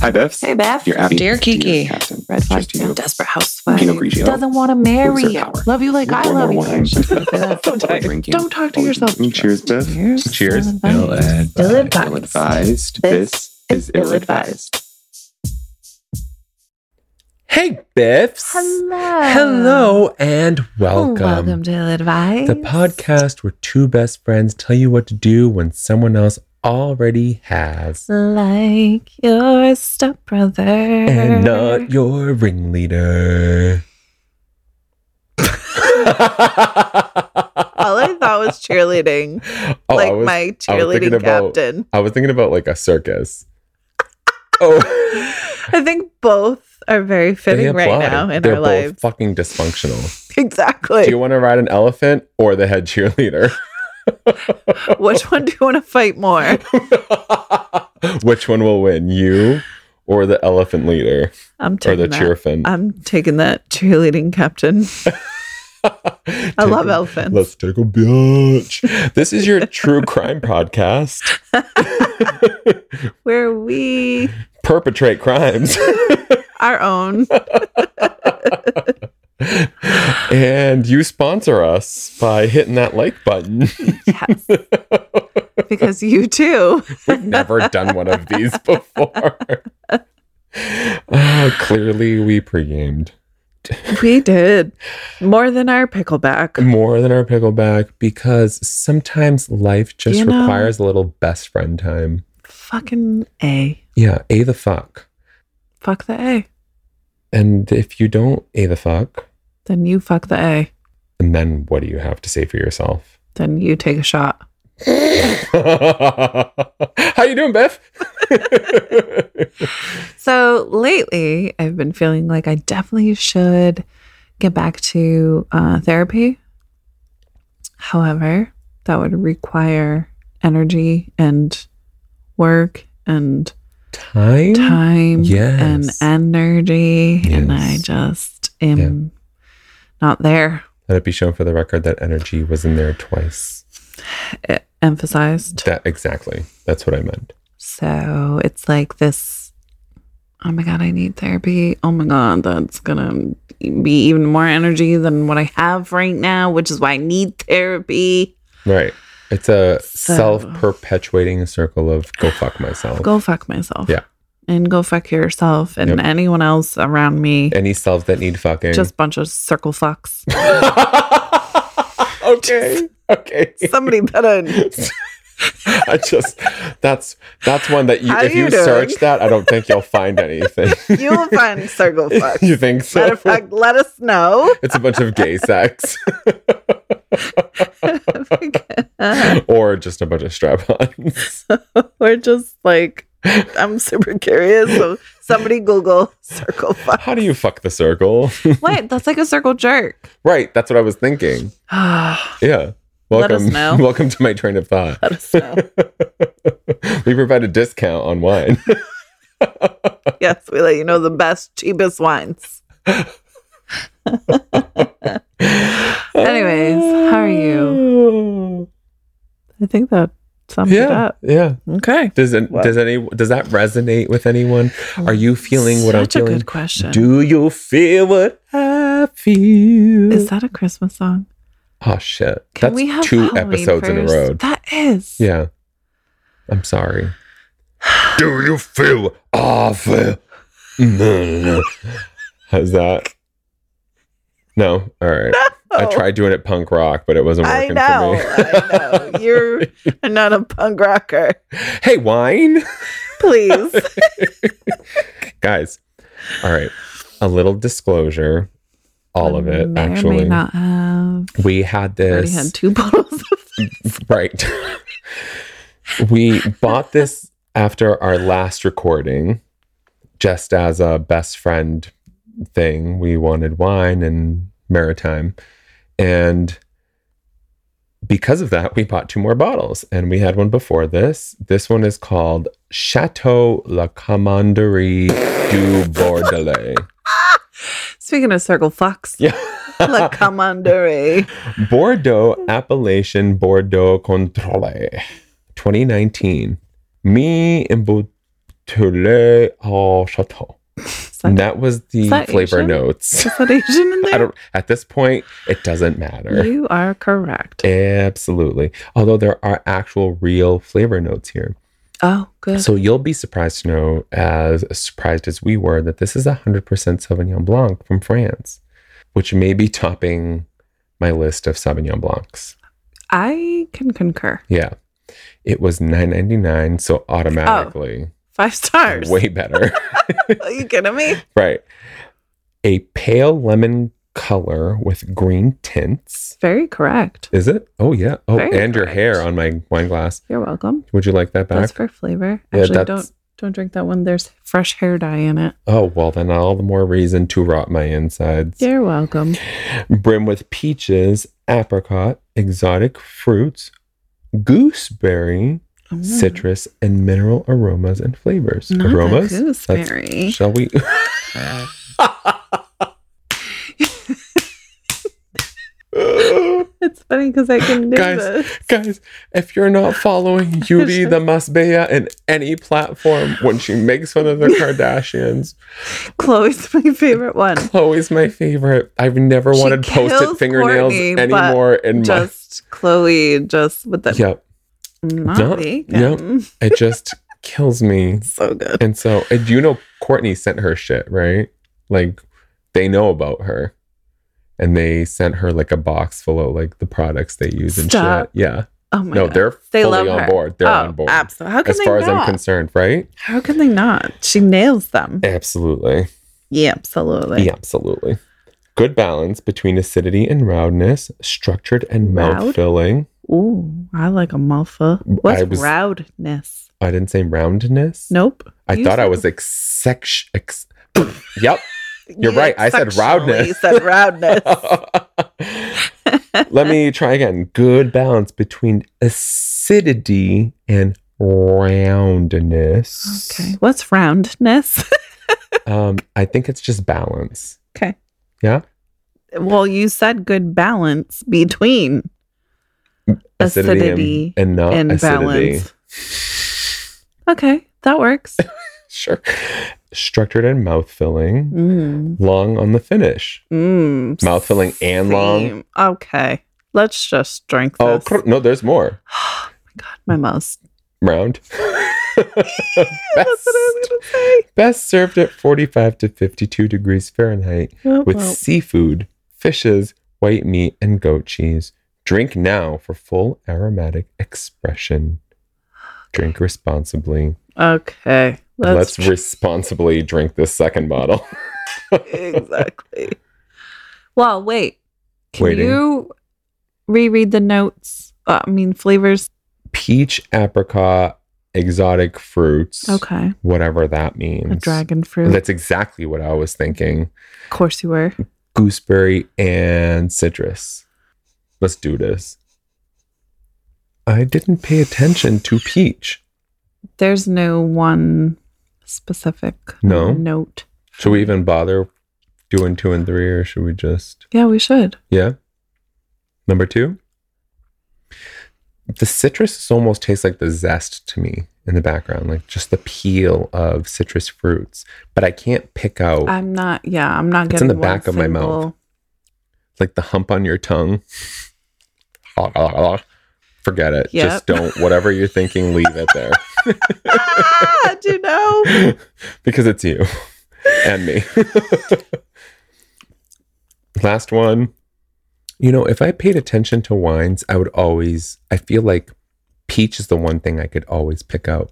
Hi, Biffs. Hey, Beth. You're Abby. Dear Kiki. Dear Captain. Red Cheers to flag, you. desperate housewife. Pinot Grigio. Doesn't want to marry you. of power. Love you like I love you. wine. Gonna say that. Don't talk. Don't talk to yourself. Cheers, Biff. Cheers. Cheers. Ill advised. Ill advised. Ill-advised. This This is is ill-advised. Hey, Biffs. Hello. Hello and welcome. Welcome to Ill Advice. The podcast where two best friends tell you what to do when someone else already has. Like your stepbrother. And not your ringleader. All I thought was cheerleading. Oh, like was, my I cheerleading thinking about- captain. I was thinking about like a circus. Oh, I think both are very fitting right now in They're our both lives. fucking dysfunctional. Exactly. Do you want to ride an elephant or the head cheerleader? Which one do you want to fight more? Which one will win, you or the elephant leader I'm or taking the that. cheerfin? I'm taking that cheerleading captain. I love a- elephants. Let's take a bitch. This is your true crime podcast. Where we Perpetrate crimes. our own. And you sponsor us by hitting that like button. Yes. because you too. We've never done one of these before. Oh, clearly, we pre-gamed We did. More than our pickleback. more than our pickleback because sometimes life just You know- requires a little best friend time. Fucking A. Yeah, a the fuck. Fuck the A. And if you don't a the fuck, Then you fuck the A. and then what do you have to say for yourself? Then you take a shot. How you doing, Beth? So lately, I've been feeling like I definitely should get back to uh, therapy. However, that would require energy and work and Time? time Yes. and energy. And I just am not there. Let it be shown for the record that energy was in there twice. E- emphasized. That exactly. That's what I meant. So it's like this oh my God, I need therapy. Oh my God, that's going to be even more energy than what I have right now, which is why I need therapy. Right. It's a So- self-perpetuating circle of go fuck myself. Go fuck myself. Yeah. And go fuck yourself and Yep. anyone else around me. Any selves that need fucking. Just bunch of circle fucks. okay. Okay. Somebody better. I just that's that's one that you How if you you search that, I don't think you'll find anything. You will find circle fucks. you think so? Matter of fact, let us know. it's a bunch of gay sex. or just a bunch of strap-ons. We're just like, I'm super curious. So somebody Google circle fuck. How do you fuck the circle? Wait, that's like a circle jerk. right, that's what I was thinking. Yeah. Let us Welcome. know. Welcome to my train of thought. Let us know. we provide a discount on wine. yes, we let you know the best, cheapest wines. Anyways, how are you? I think that sums it Yeah. up. Yeah. Okay. Does it, Well- does any does that resonate with anyone? Oh, Are you feeling what I'm Such a feeling? good question. Do you feel what I feel? Is that a Christmas song? oh shit. Can That's we have two Halloween episodes in a row. That is. Yeah. I'm sorry. Do you feel awful? No, no, No. How's that? No? All right. I Oh, tried doing it punk rock, but it wasn't I working know. for me. I know. You're not a punk rocker. hey, wine. Please. Guys. All right. A little disclosure. All of it, May or actually. May not have. We had Already this. had two bottles of Right. we bought this after our last recording, just as a best friend thing. We wanted wine and maritime. And because of that, we bought two more bottles. And we had one before this. This one is called Chateau La Commanderie du Bardelet. Speaking of circle fox. Yeah. La Commanderie. Bordeaux Appellation Bordeaux Contrôlé 2019. Mi Toulet au Chateau. That, And that was the that flavor Asian? notes. is that Asian in there? I don't at this point it doesn't matter. You are correct. Absolutely. Although there are actual real flavor notes here. oh, good. So you'll be surprised to know, as surprised as we were, that this is a 100% Sauvignon Blanc from France, which may be topping my list of Sauvignon Blancs. I can concur. Yeah. It was 9.99, so oh. automatically Five stars. way better. Are you kidding me? right. A pale lemon color with green tints. Very correct. Is it? Oh yeah. Oh, Very and your correct. hair on my wine glass. You're welcome. Would you like that back? That's for flavor. Yeah, Actually, that's- don't don't drink that one. There's fresh hair dye in it. Oh well, then all the more reason to rot my insides. You're welcome. Brim with peaches, apricot, exotic fruits, gooseberry, Mm. citrus, and mineral aromas and flavors. Not aromas? gooseberry. Shall we? It's funny because I can do Guys, this. Guys, if you're not following Yuri the Masbea in any platform when she makes fun of the Kardashians, Khloé's my favorite one. Khloé's my favorite. I've never She wanted post-it fingernails Kourtney, anymore in my. Just Khloé, just with the Yep, not No, vegan. it just kills me. So good. And so, and you know, Kourtney sent her shit, right? Like, they know about her. And they sent her like a box full of like the products they use and Stop. shit. Yeah. Oh my god. no, god. they're They fully love on her. board. They're oh, on board. Absolutely. How can As they far as I'm not? concerned, right? How can they not? She nails them. Absolutely. Yeah, absolutely. Yeah, absolutely. Good balance between acidity and roundness, structured and mouth filling. Ooh, I like a mouthful. What's I was- roundness? I didn't say roundness. Nope. I You thought I was like sex. Ex- yep. You're You right. I said roundness. roundness. said roundness. Let me try again. Good balance between acidity and roundness. okay. What's roundness? Um, I think it's just balance. okay. Yeah. Well, you said good balance between Acidity and, and not and acidity. balance. Okay, that works. Sure. Structured and mouth filling. Mm. Long on the finish. Mm. Mouth filling and long. Okay. Let's just drink Oh this. cr- no, there's more. Oh my god, my mouth's. Round. That's what I was gonna say. Best served at 45 to 52 degrees Fahrenheit Oh, with well. seafood, fishes, white meat, and goat cheese. Drink now for full aromatic expression. Drink responsibly. Okay. Let's, Let's, responsibly drink this second bottle. exactly. Well, wait. Can Waiting. you reread the notes? Uh, I mean, flavors. Peach, apricot, exotic fruits, Okay. whatever that means. A dragon fruit. That's exactly what I was thinking. of course you were. gooseberry and citrus. Let's do this. I didn't pay attention to peach. There's no one specific No? note. Should we even bother doing two and three, or should we just? Yeah, we should. Yeah. Number two. The citrus almost tastes like the zest to me in the background, like just the peel of citrus fruits. But I can't pick out I'm not. Yeah, I'm not It's getting It's in the one back of my mouth. single- like the hump on your tongue. Forget it. Yep. Just don't. Whatever you're thinking, leave it there. ah, do you know? because it's you and me. Last one. You know, if I paid attention to wines, I would always, I feel like peach is the one thing I could always pick out.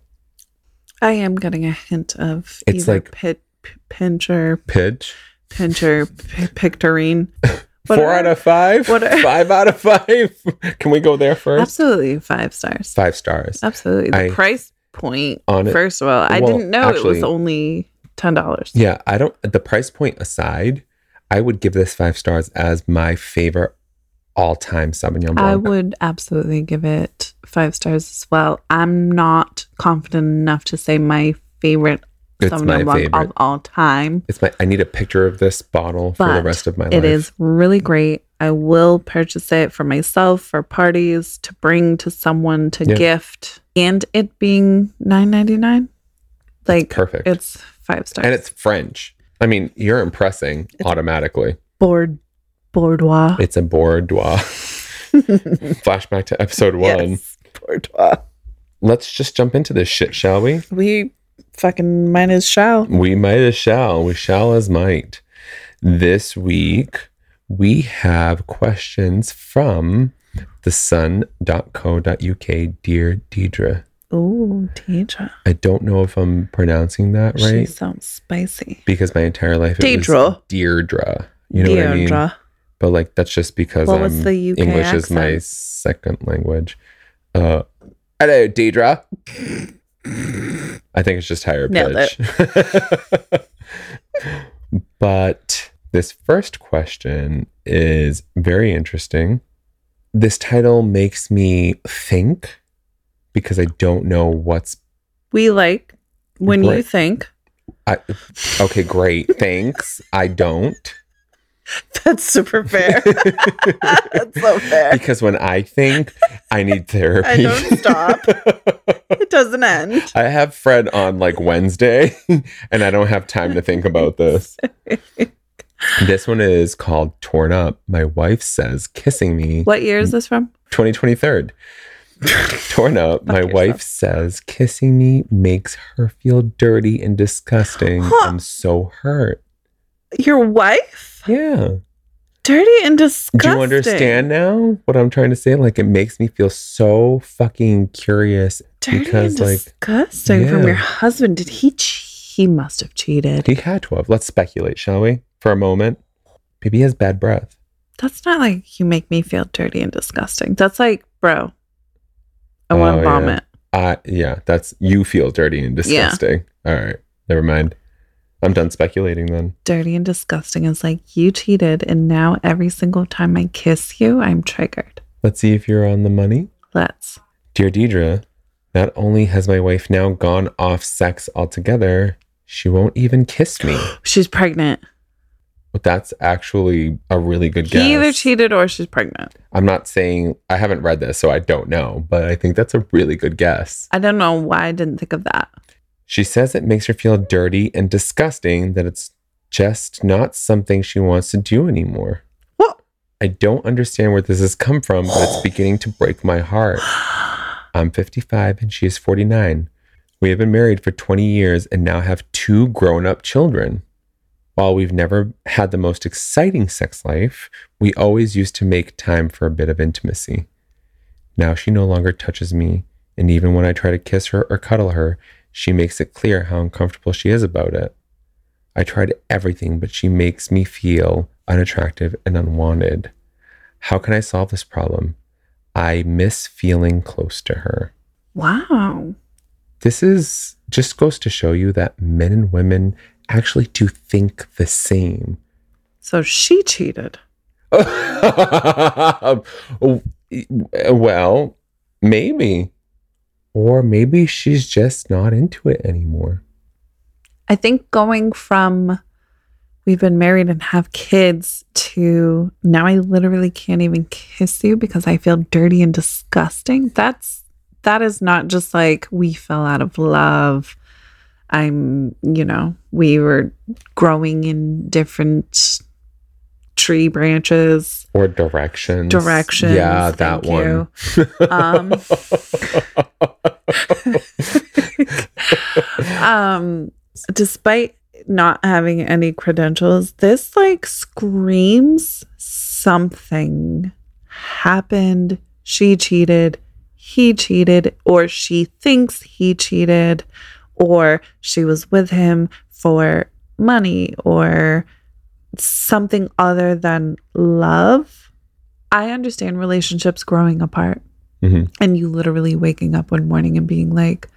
I am getting a hint of It's either like- pit, p- pinch or Pitch. pinch or p- pictorine. What Four are- out of five. what are- five out of five. Can we go there first? Absolutely five stars. Five stars. Absolutely. The I- price point. On it- First of all, I Well, didn't know it was only ten dollars. Yeah, I don't. The price point aside, I would give this five stars as my favorite all-time Sauvignon Blanc. I would absolutely give it five stars as well. I'm not confident enough to say my favorite It's Sauvignon my favorite. of all time. It's my. I need a picture of this bottle for the rest of my life. It is really great. I will purchase it for myself for parties to bring to someone to Yeah. gift, and it being nine ninety nine. Like perfect. It's five stars. and it's French. I mean, you're impressing automatically. board bourgeois. It's a boudoir. Flashback to episode one. Yes. Let's just jump into this shit, shall we? We fucking might as shall. We might as shall. We shall as might. This week, we have questions from the sun.co.uk. Dear Deidre. Ooh, teacher. I don't know if I'm pronouncing that right. She sounds spicy. because my entire life it was Deidre. Deirdre. You know what I mean? Deirdre. But like that's just because What I'm was the UK English is my second language. Uh hello, Deidre. I think it's just higher pitch. but this first question is very interesting. This title makes me think because I don't know what's We like when you think. I, okay, great. Thanks. I don't. That's super fair. That's so fair. because when I think I need therapy, I don't stop. It doesn't end. I have Fred on like Wednesday, and I don't have time to think about this. this one is called Torn Up. My wife says kissing me. What year is this from? 2023. Torn Up. My yourself. wife says kissing me makes her feel dirty and disgusting. Huh. I'm so hurt. Your wife? Yeah. Dirty and disgusting. Do you understand now what I'm trying to say? Like, it makes me feel so fucking curious Dirty because, and like, disgusting from your husband. Did he? Che- he must have cheated. he had to have. Let's speculate, shall we? For a moment. Maybe he has bad breath. That's not like you make me feel dirty and disgusting. That's like, bro, I Oh, want to yeah. vomit. Uh, yeah, that's you feel dirty and disgusting. All right. Never mind. I'm done speculating then. Dirty and disgusting is like you cheated, and now every single time I kiss you, I'm triggered. Let's see if you're on the money. Let's. Dear Deidre, not only has my wife now gone off sex altogether, she won't even kiss me. She's pregnant. But that's actually a really good guess. He either cheated or she's pregnant. I'm not saying I haven't read this, so I don't know, but I think that's a really good guess. I don't know why I didn't think of that. She says it makes her feel dirty and disgusting, that it's just not something she wants to do anymore. What? I don't understand where this has come from, but it's beginning to break my heart. I'm 55 and she is 49. We have been married for 20 years and now have two grown up children. While we've never had the most exciting sex life, we always used to make time for a bit of intimacy. Now she no longer touches me, and even when I try to kiss her or cuddle her, she makes it clear how uncomfortable she is about it. I tried everything, but she makes me feel unattractive and unwanted. How can I solve this problem? I miss feeling close to her. Wow. This is just goes to show you that men and women actually do think the same. So she cheated. Oh, well, maybe. Or maybe she's just not into it anymore. I think going from we've been married and have kids to now I literally can't even kiss you because I feel dirty and disgusting. That's that is not just like we fell out of love. I'm, you know, we were growing in different tree branches. Or directions. Directions, Yeah, that one. Um, um despite not having any credentials this like screams something happened she cheated he cheated or she thinks he cheated or she was with him for money or something other than love i understand relationships growing apart Mhm. and you literally waking up one morning and being like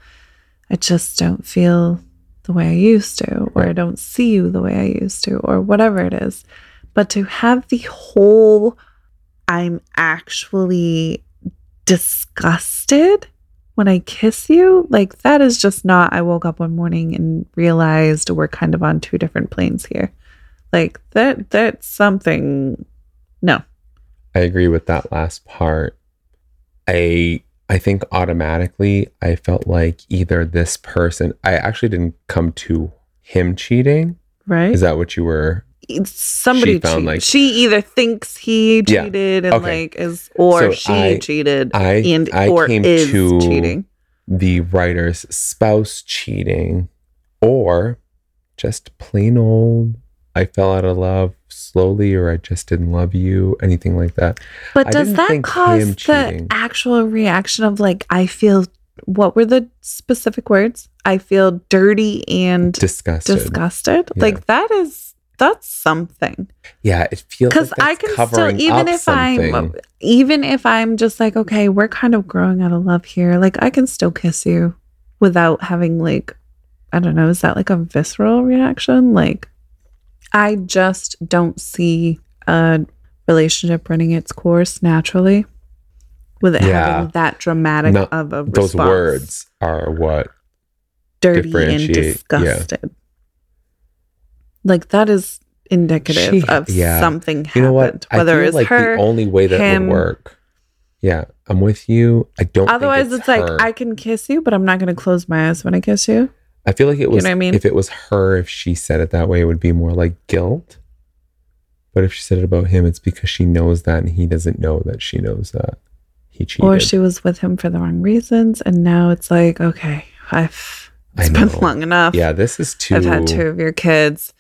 I just don't feel the way I used to, or I don't see you the way I used to, or whatever it is. But to have the whole, I'm actually disgusted when I kiss you, like that is just not. I woke up one morning and realized we're kind of on two different planes here. Like that, that's something. No, I agree with that last part. I I think automatically I felt like either this person, I actually didn't come to him cheating. Right? Is that what you were? Somebody She found, like- she either thinks he Yeah. cheated and Okay. like is or So she I- cheated I and I or came is to cheating. the writer's spouse cheating, or just plain old. I fell out of love slowly, or I just didn't love you. Anything like that. But I does that cause the actual reaction of like I feel what were the specific words? I feel dirty and Disgusted. disgusted. Yeah. Like that is that's something. Yeah, it feels Because like I can still even if I'm even if I'm just like, okay, we're kind of growing out of love here, like I can still kiss you without having like I don't know, is that like a visceral reaction? Like I just don't see a relationship running its course naturally with it Yeah. having that dramatic No, of a response. Those words are what dirty and differentiate, yeah. disgusted. Like that is indicative She- of yeah. something happened. you know what Whether it's like her, the only way that him. would work. Yeah, I'm with you. I don't. think Otherwise, it's, like. I can kiss you, but I'm not going to close my eyes when I kiss you. I feel like it know was. what I mean? If it was her, if she said it that way, it would be more like guilt. But if she said it about him, it's because she knows that, and he doesn't know that she knows that he cheated. Or she was with him for the wrong reasons, and now it's like, okay, I've it's been long enough. Yeah, this is too. I've had two of your kids.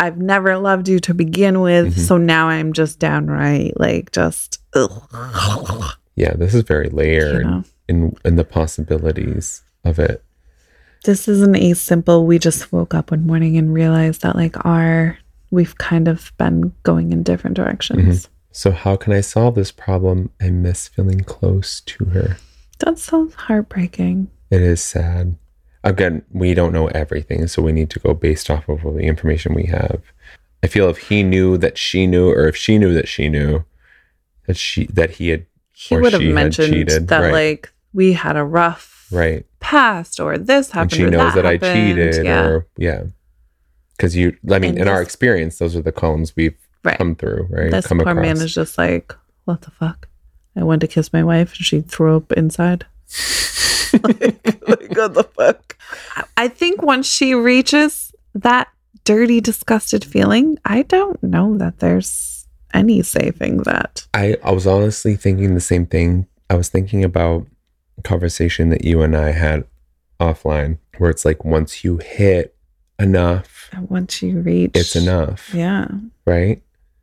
I've never loved you to begin with, Mhm. so now I'm just downright like just ugh, Yeah, this is very you layered know. in in the possibilities of it. This isn't a simple. We just woke up one morning and realized that like our we've kind of been going in different directions. Mm-hmm. So how can I solve this problem? I miss feeling close to her. That's so heartbreaking. It is sad. Again, we don't know everything, so we need to go based off of the information we have. I feel if he knew that she knew, or if she knew that she knew that she that he had He would have mentioned cheated, that right. like we had a rough right, past or this and happened she or knows that, I happened. cheated, Yeah. or yeah, because you. I mean, And in our experience, those are the columns we've right. come through, right? This come poor man is just like, what the fuck? I went to kiss my wife and she threw up inside. like, like, what the fuck? I- I think once she reaches that dirty, disgusted feeling, I don't know that there's any saving that. I, I was honestly thinking the same thing. I was thinking about conversation that you and I had offline where it's like once you hit enough, once you reach, it's enough, Yeah, right?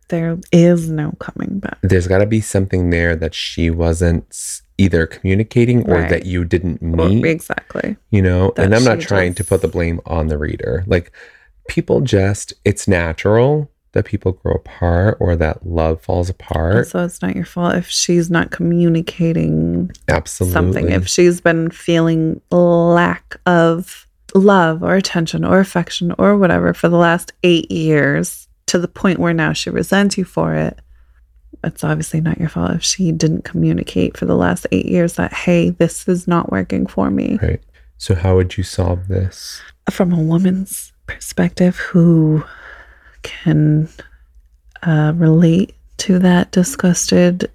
there is no coming back. There's got to be something there that she wasn't either communicating or Right. that you didn't meet, exactly. you know? that And I'm not trying to put the blame on the reader. Like people just, it's natural that people grow apart or that love falls apart. So it's not your fault if she's not communicating Absolutely. something. If she's been feeling lack of love or attention or affection or whatever for the last eight years to the point where now she resents you for it, it's obviously not your fault if she didn't communicate for the last eight years that, hey, this is not working for me. right. So how would you solve this? From a woman's perspective who can uh, relate to that disgusted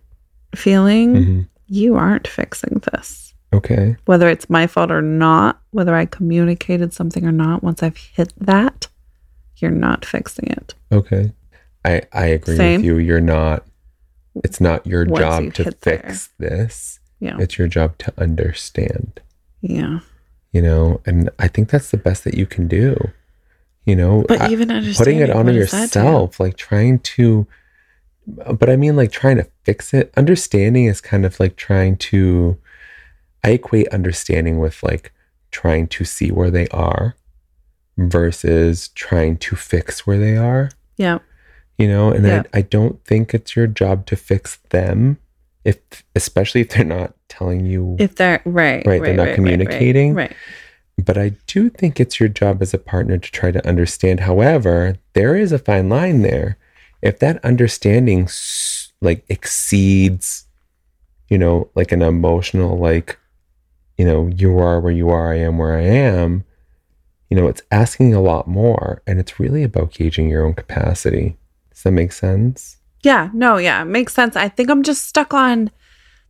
feeling, Mhm. you aren't fixing this. Okay. whether it's my fault or not, whether I communicated something or not, once I've hit that, you're not fixing it. Okay. I I agree Same. with you. You're not it's not your Once job to hit there. fix this. Yeah. It's your job to understand, Yeah. you know? And I think that's the best that you can do. You know, But even understanding putting it on what does that do? yourself, like trying to but I mean like trying to fix it. Understanding is kind of like trying to I equate understanding with like trying to see where they are versus trying to fix where they are. Yeah. you know and Yeah. I, I don't think it's your job to fix them if especially if they're not telling you If they're right, Right, they're not right, communicating. Right. But i do think it's your job as a partner to try to understand however there is a fine line there if that understanding like exceeds you know like an emotional like you know you are where you are i am where i am you know it's asking a lot more and it's really about gauging your own capacity does that make sense Yeah. No, yeah. It makes sense. I think I'm just stuck on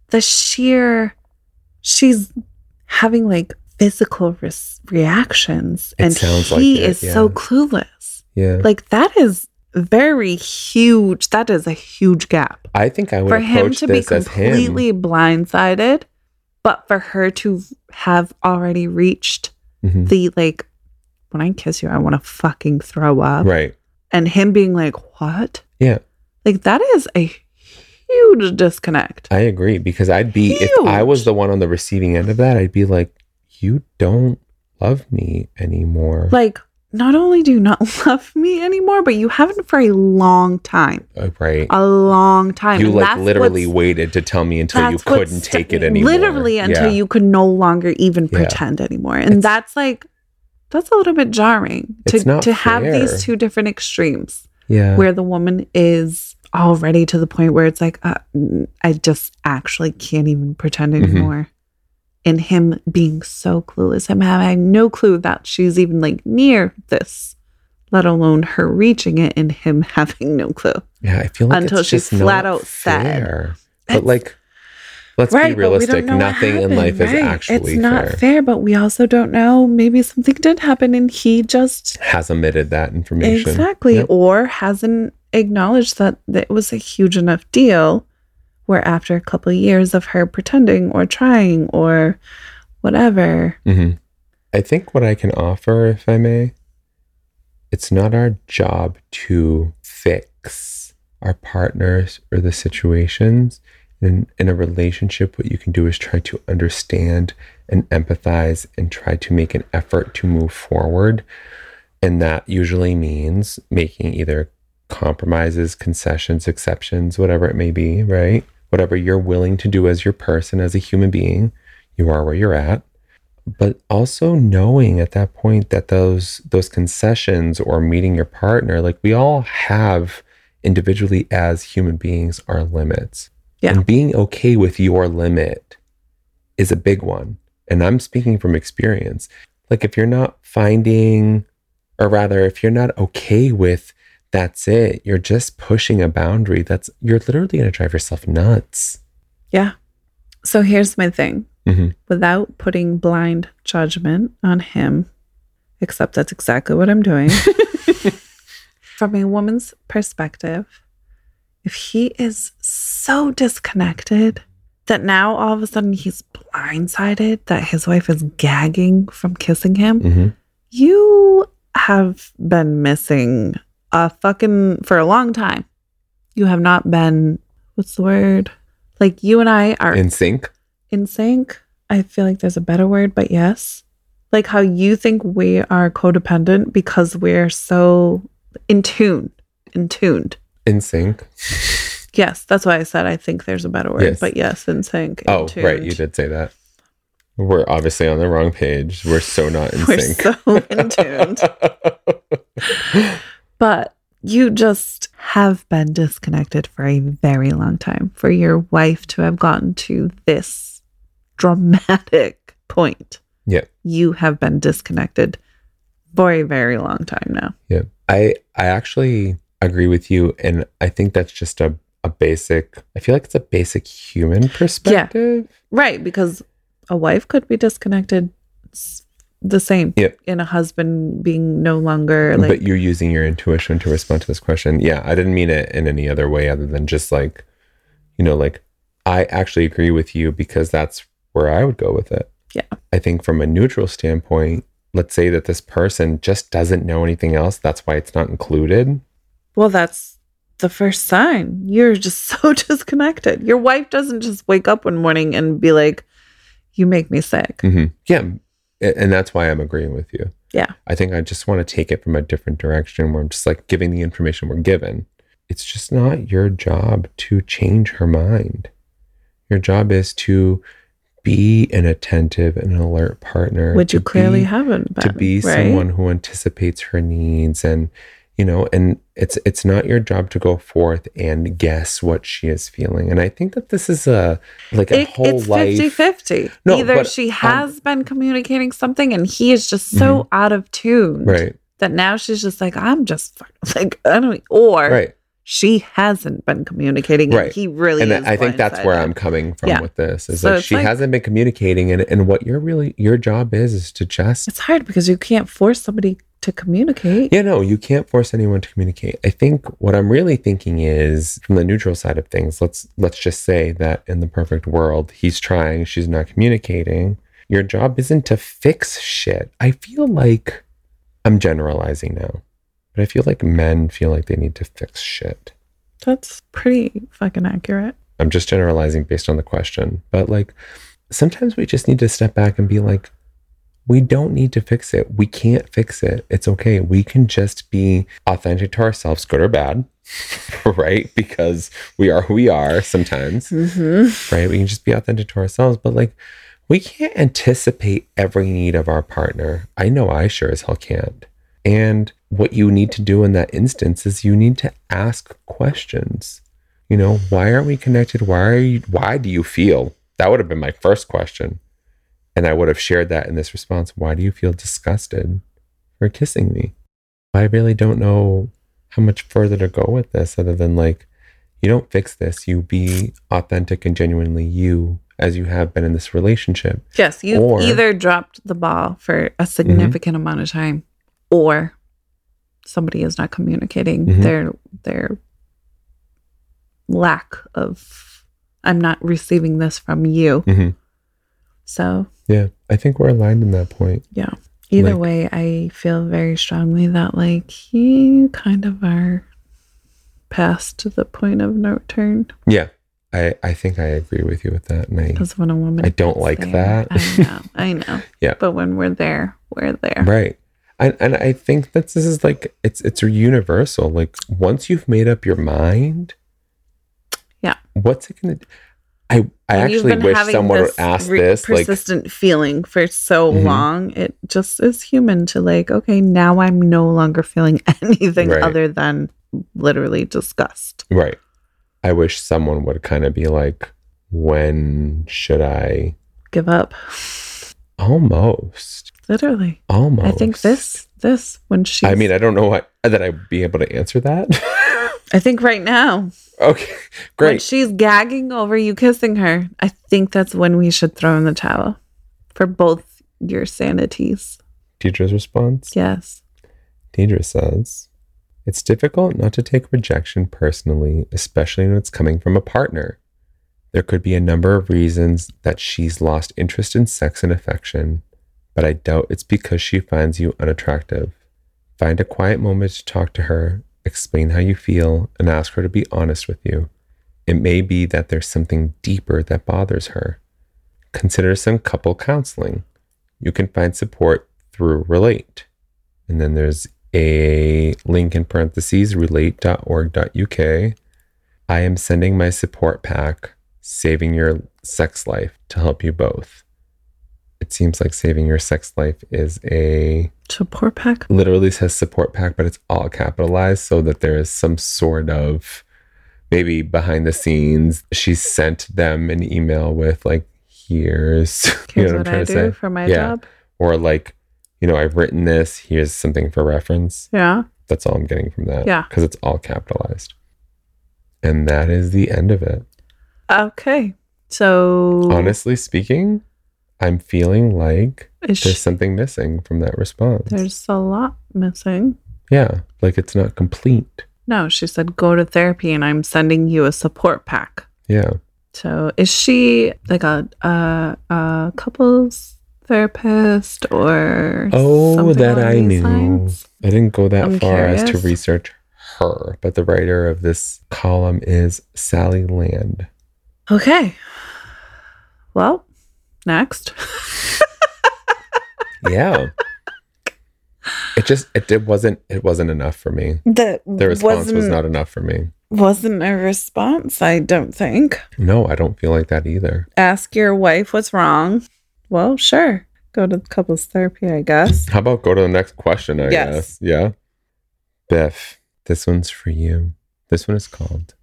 the sheer she's having like physical reactions It and sounds like he it, is so clueless. Yeah. Like that is very huge. That is a huge gap I think I would for him to be completely blindsided, but for her to have already reached Mhm. the like, when I kiss you, I want to fucking throw up, Right. and him being like, "What?" Yeah. like that is a huge disconnect. I agree because I'd be if I was the one on the receiving end of that, I'd be like, "You don't love me anymore." like, not only do you not love me anymore, but you haven't for a long time, Uh, right? a long time. you And like literally waited to tell me until you couldn't take it anymore. Literally until Yeah. you could no longer even Yeah. pretend anymore. And It's- that's like that's a little bit jarring to to have these two different extremes Yeah. where the woman is already to the point where it's like uh, I just actually can't even pretend Mhm. anymore. And him being so clueless, him having no clue that she's even like near this, let alone her reaching it, and him having no clue. yeah, I feel like until it's she just flat not out said. fair. It's- But like, let's right, be realistic. don't know what Nothing in happened, life is right? actually It's not fair. fair, but we also don't know. Maybe something did happen and he just Has omitted that information. exactly Yep. or hasn't acknowledged that it was a huge enough deal where after a couple of years of her pretending or trying or whatever. hmm I think what I can offer, if I may, it's not our job to fix our partners or the situations. In, in a relationship, what you can do is try to understand and empathize and try to make an effort to move forward. And that usually means making either compromises, concessions, exceptions, whatever it may be, right? Whatever you're willing to do as your person, as a human being, you are where you're at. But also knowing at that point that those those concessions or meeting your partner like we all have individually as human beings our limits. Yeah. and being okay with your limit is a big one. And i'm speaking from experience. Like if you're not finding or rather if you're not okay with that's it you're just pushing a boundary that's you're literally going to drive yourself nuts Yeah. So here's my thing Mhm. without putting blind judgment on him, except that's exactly what I'm doing. From a woman's perspective, if he is so disconnected that now all of a sudden he's blindsided that his wife is gagging from kissing him, Mhm. you have been missing a fucking for a long time. You have not been what's the word? Like you and I are in sync in sync. I feel like there's a better word, but yes. Like how you think we are codependent because we're so in tune, in tuned. in sync Yes, that's why I said I think there's a better word, Yes. but yes, in sync. in Oh, right. You did say that. We're obviously on the wrong page. We're so not in We're sync. so in tuned. But you just have been disconnected for a very long time. For your wife to have gotten to this dramatic point, Yeah. you have been disconnected for a very long time now. yeah. I I actually agree with you. And I think that's just a, a basic I feel like it's a basic human perspective. Yeah. Right, because a wife could be disconnected the same Yep. in a husband being no longer like but you're using your intuition to respond to this question. Yeah, I didn't mean it in any other way other than just like, you know, like I actually agree with you because that's where I would go with it. Yeah. I think from a neutral standpoint, let's say that this person just doesn't know anything else. That's why it's not included. Well, that's the first sign. You're just so disconnected. Your wife doesn't just wake up one morning and be like, You make me sick. Mm-hmm. Yeah. And that's why I'm agreeing with you. Yeah. I think I just want to take it from a different direction where I'm just like giving the information we're given. It's just not your job to change her mind. Your job is to be an attentive and alert partner. Which you clearly be- haven't been. to be right? someone who anticipates her needs and you know and it's it's not your job to go forth and guess what she is feeling and i think that this is a like a It- whole it's life 50 50. No, Either but, she um, has been communicating something and he is just so out of tune right that now she's just like, I'm just like, I don't, or right she hasn't been communicating. and Right. He really and is I think that's where. I'm coming from Yeah. with this. Is So like she like- hasn't been communicating, and and what your really your job is is to just It's hard because you can't force somebody to communicate. Yeah, no, you can't force anyone to communicate. I think what I'm really thinking is from the neutral side of things, let's let's just say that in the perfect world, he's trying, she's not communicating. Your job isn't to fix shit. I feel like I'm generalizing now, but I feel like men feel like they need to fix shit. That's pretty fucking accurate. I'm just generalizing based on the question, but like sometimes we just need to step back and be like, we don't need to fix it. We can't fix it. It's okay. We can just be authentic to ourselves, good or bad, right? Because we are who we are sometimes, Mm-hmm. right? We can just be authentic to ourselves, but like we can't anticipate every need of our partner. I know I sure as hell can't. And what you need to do in that instance is you need to ask questions. You know, why aren't we connected? Why are you why do you feel? That would have been my first question. And I would have shared that in this response. Why do you feel disgusted for kissing me? I really don't know how much further to go with this other than like you don't fix this. You be authentic and genuinely you as you have been in this relationship. Yes, you Or- either dropped the ball for a significant amount of time, or somebody is not communicating Mhm. their their lack of. I'm not receiving this from you. hmm So Yeah, I think we're aligned in that point. Yeah. Either Like- way, I feel very strongly that like you kind of are past the point of no return. Yeah, I, I think I agree with you with that. Because when a woman, I don't like there- that. I know, I know. Yeah. but when we're there, we're there. right. And, and I think that this is like, it's, it's universal. Like once you've made up your mind, Yeah. what's it going to I, I actually wish someone would this ask re- this. Like, persistent feeling for so Mhm. long. It just is human to like, okay, now I'm no longer feeling anything Right. other than literally disgust. right. I wish someone would kind of be like, when should I? Give up. Almost. Literally. Almost. I think this, this, when she, I mean, I don't know what, that I'd be able to answer that. I think right now, okay, when great. she's gagging over you kissing her, I think that's when we should throw in the towel for both your sanities. Deidre's response. Yes. Deidre says, It's difficult not to take rejection personally, especially when it's coming from a partner. There could be a number of reasons that she's lost interest in sex and affection, but I doubt it's because she finds you unattractive. Find a quiet moment to talk to her, explain how you feel, and ask her to be honest with you. It may be that there's something deeper that bothers her. Consider some couple counseling. You can find support through Relate. And then there's a link in parentheses relate.org.uk. I am sending my support pack, Saving Your Sex Life, to help you both. It seems like Saving Your Sex Life is a Support pack. literally says support pack, but it's all capitalized so that there is some sort of maybe behind the scenes. She sent them an email with like, here's, you Here's know what I'm I to do say? for my Yeah. job. Or like, you know, I've written this, here's something for reference. Yeah. That's all I'm getting from that. Yeah. Because it's all capitalized. And that is the end of it. Okay. So Honestly speaking, I'm feeling like is there's something missing from that response. there's a lot missing. yeah. Like it's not complete. No, she said go to therapy and I'm sending you a support pack. Yeah. So is she like a a, a couples therapist or Oh, that I knew. lines? I didn't go that I'm far as to research her, but the writer of this column is Sally Land. Okay. Well, next. Yeah. it just it, it wasn't it wasn't enough for me. That The response was wasn't- not enough for me. wasn't a response, I don't think. No, I don't feel like that either. Ask your wife what's wrong. Well, sure. Go to couples therapy, I guess. How about go to the next question, I Yes. guess? Yeah. Biff, this one's for you. This one is called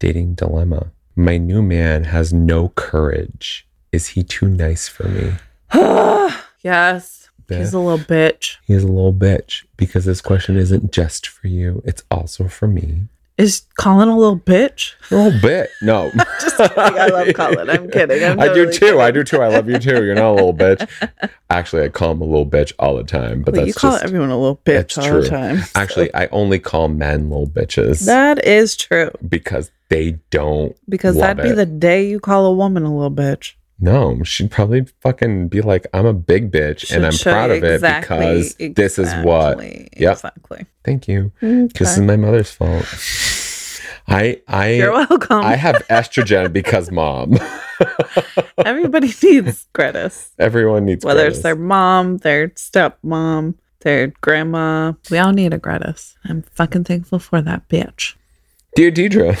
Dating Dilemma. My new man has no courage. Is he too nice for me? yes. He's a little bitch. He's a little bitch because this question isn't just for you, it's also for me. Is Colin a little bitch? A little bit. No. Just kidding. I love Colin. I'm kidding. I'm I do totally too. I do too. I love you too. You're not a little bitch. Actually, I call him a little bitch all the time, but Well, that's you call just everyone a little bitch all true. the time. so- actually I only call men little bitches that is true. because they don't. Because that'd be it. the day you call a woman a little bitch. No, she'd probably fucking be like, "I'm a big bitch, and I'm proud of it exactly- because this is what." Yep. Exactly. Thank you. Okay. This is my mother's fault. I I You're welcome. I have estrogen because mom. Everybody needs Gretis. Everyone needs Whether it's their mom, their stepmom, their grandma. We all need a Gretis. I'm fucking thankful for that bitch. Dear Deidre,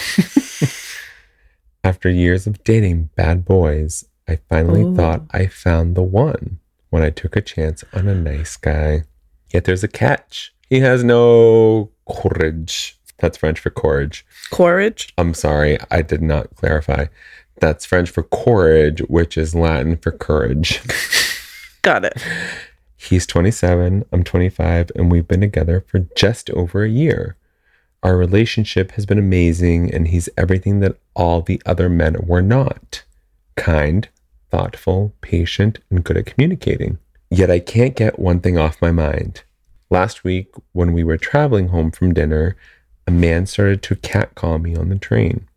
after years of dating bad boys, I finally Ooh. thought oh. I found the one when I took a chance on a nice guy. Yet there's a catch. He has no courage. That's French for courage. Courage. I'm sorry, I did not clarify. That's French for courage, which is Latin for courage. Got it. He's 27, I'm 25, and we've been together for just over a year. Our relationship has been amazing, and he's everything that all the other men were not kind, thoughtful, patient, and good at communicating. Yet I can't get one thing off my mind. Last week, when we were traveling home from dinner, a man started to catcall me on the train.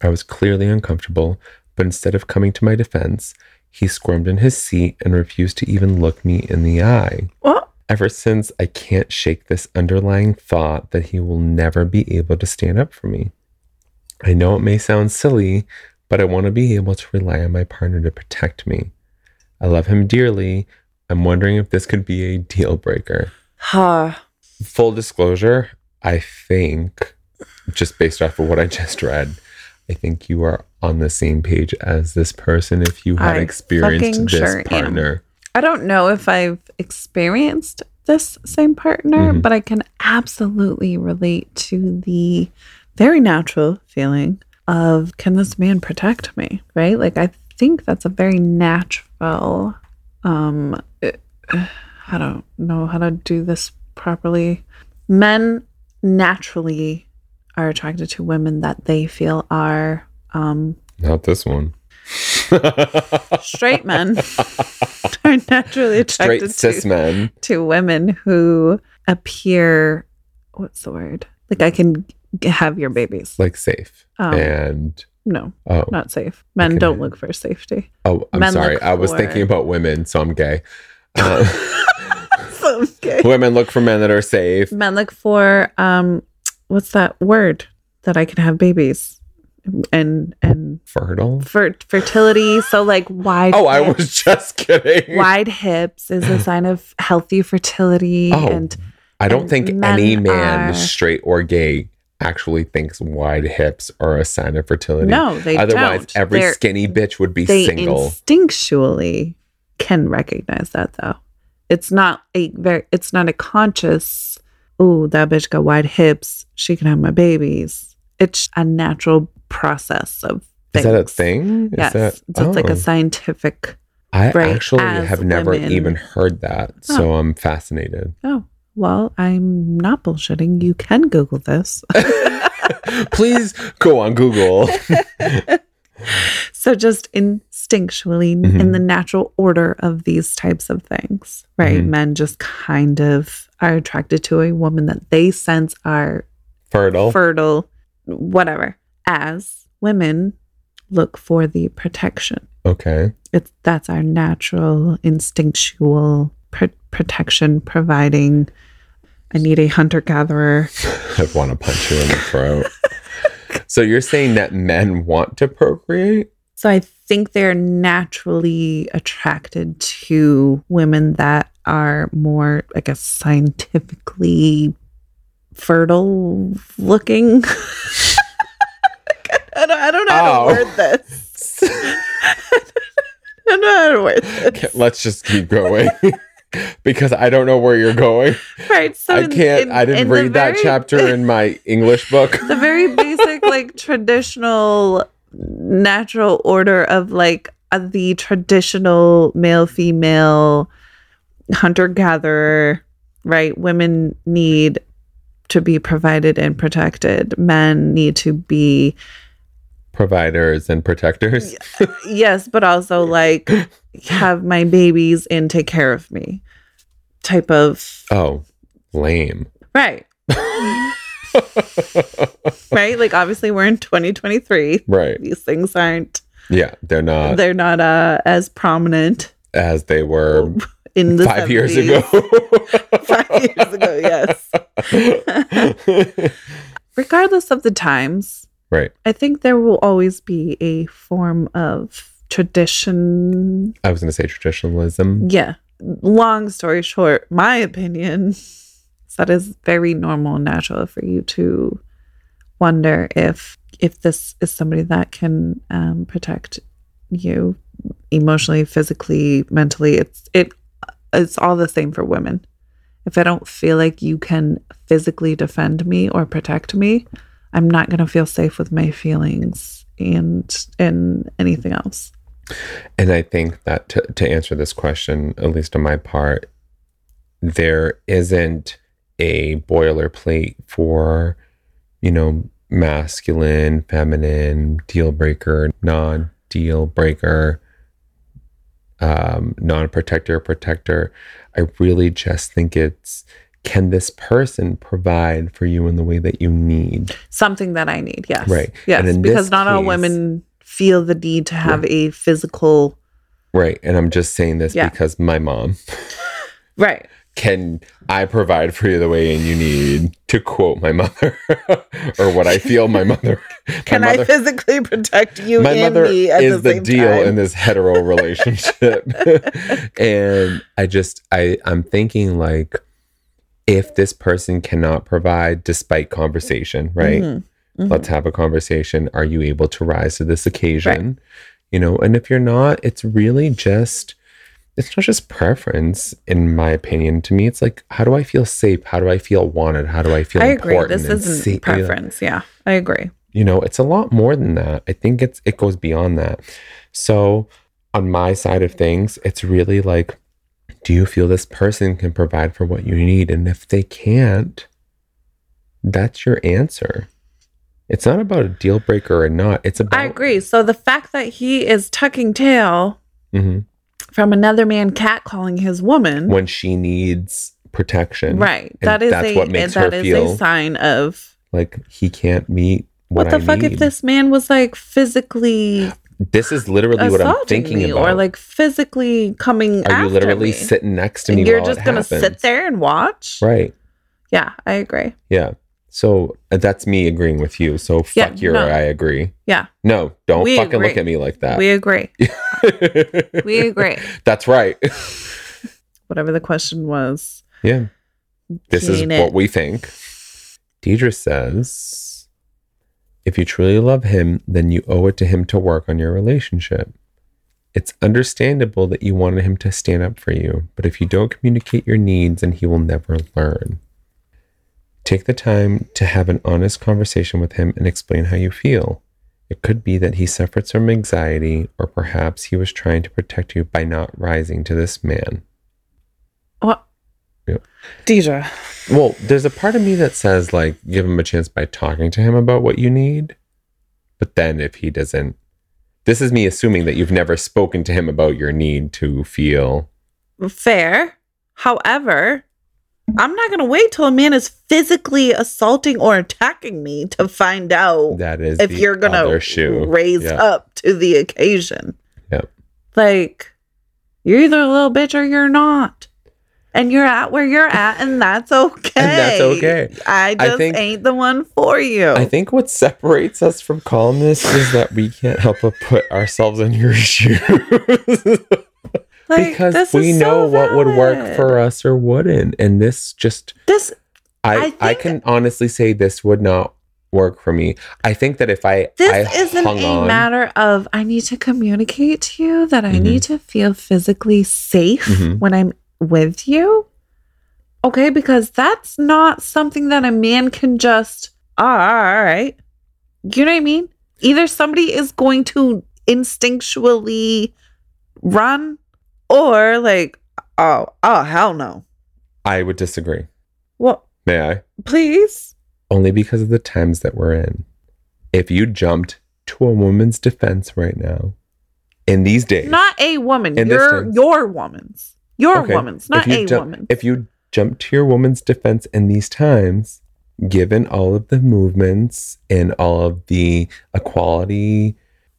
I was clearly uncomfortable, but instead of coming to my defense, he squirmed in his seat and refused to even look me in the eye. Well, Ever since, I can't shake this underlying thought that he will never be able to stand up for me. I know it may sound silly, but I want to be able to rely on my partner to protect me. I love him dearly. I'm wondering if this could be a deal breaker. ha. Full disclosure, I think, just based off of what I just read, I think you are on the same page as this person if you had I experienced this sure am. partner. I don't know if I've experienced this same partner, Mhm. but I can absolutely relate to the very natural feeling of can this man protect me, right? Like I think that's a very natural um it- I don't know how to do this properly. Men naturally are attracted to women that they feel are um Not this one. straight men are naturally Straight attracted cis to, men. to women who appear what's the word like i can have your babies. Like safe. Um, and no oh not safe. Men Okay. don't look for safety. Oh i'm men sorry. i was for- thinking about women so i'm gay. Uh, okay. women look for men that are safe. Men look for um what's that word that i can have babies? And and fertile? Fer- fertility. So like wide oh i was just kidding. Wide hips is a sign of healthy fertility Oh, and i don't and think any man are- straight or gay actually thinks wide hips are a sign of fertility. No they otherwise don't. every They're- skinny bitch would be they single. instinctually can recognize that though. It's not a very it's not a conscious oh that bitch got wide hips. She can have my babies. It's a natural process of is that a thing? Is yes. that so it's like oh. a scientific i right, actually have never women- even heard that so i'm fascinated. Oh well i'm not bullshitting. You can google this. Please go on google. So just instinctually in Mhm. the natural order of these types of things right? Mhm. men just kind of are attracted to a woman that they sense are fertile. fertile whatever as women look for the protection. Okay. It's that's our natural instinctual pr- protection providing i need a hunter gatherer I want to punch you in the throat. so you're saying that men want to procreate? So I think they're naturally attracted to women that are more, I guess, scientifically fertile looking. I, don't, I don't know how Oh. to word this. I don't know how to word Okay, this. Let's just keep going. because I don't know where you're going. Right. So I can't in- I didn't read that chapter in my English book. the very basic like traditional natural order of like uh, the traditional male female hunter gatherer right women need to be provided and protected. Men need to be Providers and protectors. yes, but also like have my babies and take care of me. Type of Oh, lame. right. right? Like obviously we're in 2023. right. These things aren't Yeah, they're not they're not uh as prominent as they were in the five years ago. Five years ago, yes. Regardless of the times, right. I think there will always be a form of tradition. I was going to say traditionalism. Yeah. Long story short, my opinion is that is very normal and natural for you to wonder if if this is somebody that can um, protect you emotionally, physically, mentally. It's it it's all the same for women. If I don't feel like you can physically defend me or protect me, I'm not going to feel safe with my feelings and and anything else. And I think that to, to answer this question, at least on my part, there isn't a boilerplate for, you know, masculine, feminine, deal breaker, non deal breaker, um, non protector, protector. I really just think it's can this person provide for you in the way that you need? Something that I need, yes. Right. Yes, because not all women feel the need to have a physical Right. And I'm just saying this Yeah. because my mom. Right. can I provide for you the way and you need to quote my mother or what I feel my mother Can my I physically protect you my and mother me at is the the, deal time? in this hetero relationship and I just I I'm thinking like if this person cannot provide despite conversation right Mhm. Mhm. let's have a conversation are you able to rise to this occasion you know and if you're not it's really just it's not just preference in my opinion to me it's like how do i feel safe how do i feel wanted how do i feel I agree. important This isn't see- preference. Yeah, I agree. you know it's a lot more than that i think it's it goes beyond that so on my side of things it's really like do you feel this person can provide for what you need and if they can't that's your answer it's not about a deal breaker or not it's about I agree. So the fact that he is tucking tail Mhm. from another man catcalling his woman, when she needs protection right? That is that's a what makes that her is feel a sign of like he can't meet what, what, the I fuck need. if this man was like physically this is literally what i'm thinking me about or like physically coming are you literally me? sitting next to me and you're just it gonna sit there and watch? right Yeah, I agree. Yeah. So uh, that's me agreeing with you. So fuck Yeah, your no. I agree. Yeah. No, don't We fucking look at me like that. We agree. We agree. that's right. Whatever the question was. yeah. This is Keen what we think. Deidre says if you truly love him, then you owe it to him to work on your relationship. It's understandable that you wanted him to stand up for you, but if you don't communicate your needs, then he will never learn. Take the time to have an honest conversation with him and explain how you feel. It could be that he suffers from anxiety, or perhaps he was trying to protect you by not rising to this man. What? Yeah. Deidre. Well, there's a part of me that says, like, give him a chance by talking to him about what you need. But then if he doesn't, this is me assuming that you've never spoken to him about your need to feel. Fair. However, I'm not going to wait till a man is physically assaulting or attacking me to find out That is if you're going to raise up to the occasion. Yep. Like, you're either a little bitch or you're not. And you're at where you're at, and that's okay. And that's okay. I I just think- ain't the one for you. I think what separates us from columnists is that we can't help but put ourselves in your shoes. Like, because we know so what would work for us or wouldn't. And this just this. I, I I, can honestly say this would not work for me. I think that if I This I isn't a on, matter of I need to communicate to you that I Mhm. need to feel physically safe Mhm. when I'm with you. Okay, because that's not something that a man can just, "Ah, all right. You know what I mean? Either somebody is going to instinctually run or like, oh, oh, hell no. I would disagree. What? May I? Please. Only because of the times that we're in. If you jumped to a woman's defense right now, in these days, Not a woman. In Your your woman's. Your Okay. woman's, not a ju- woman. If you jump to your woman's defense in these times, given all of the movements and all of the equality,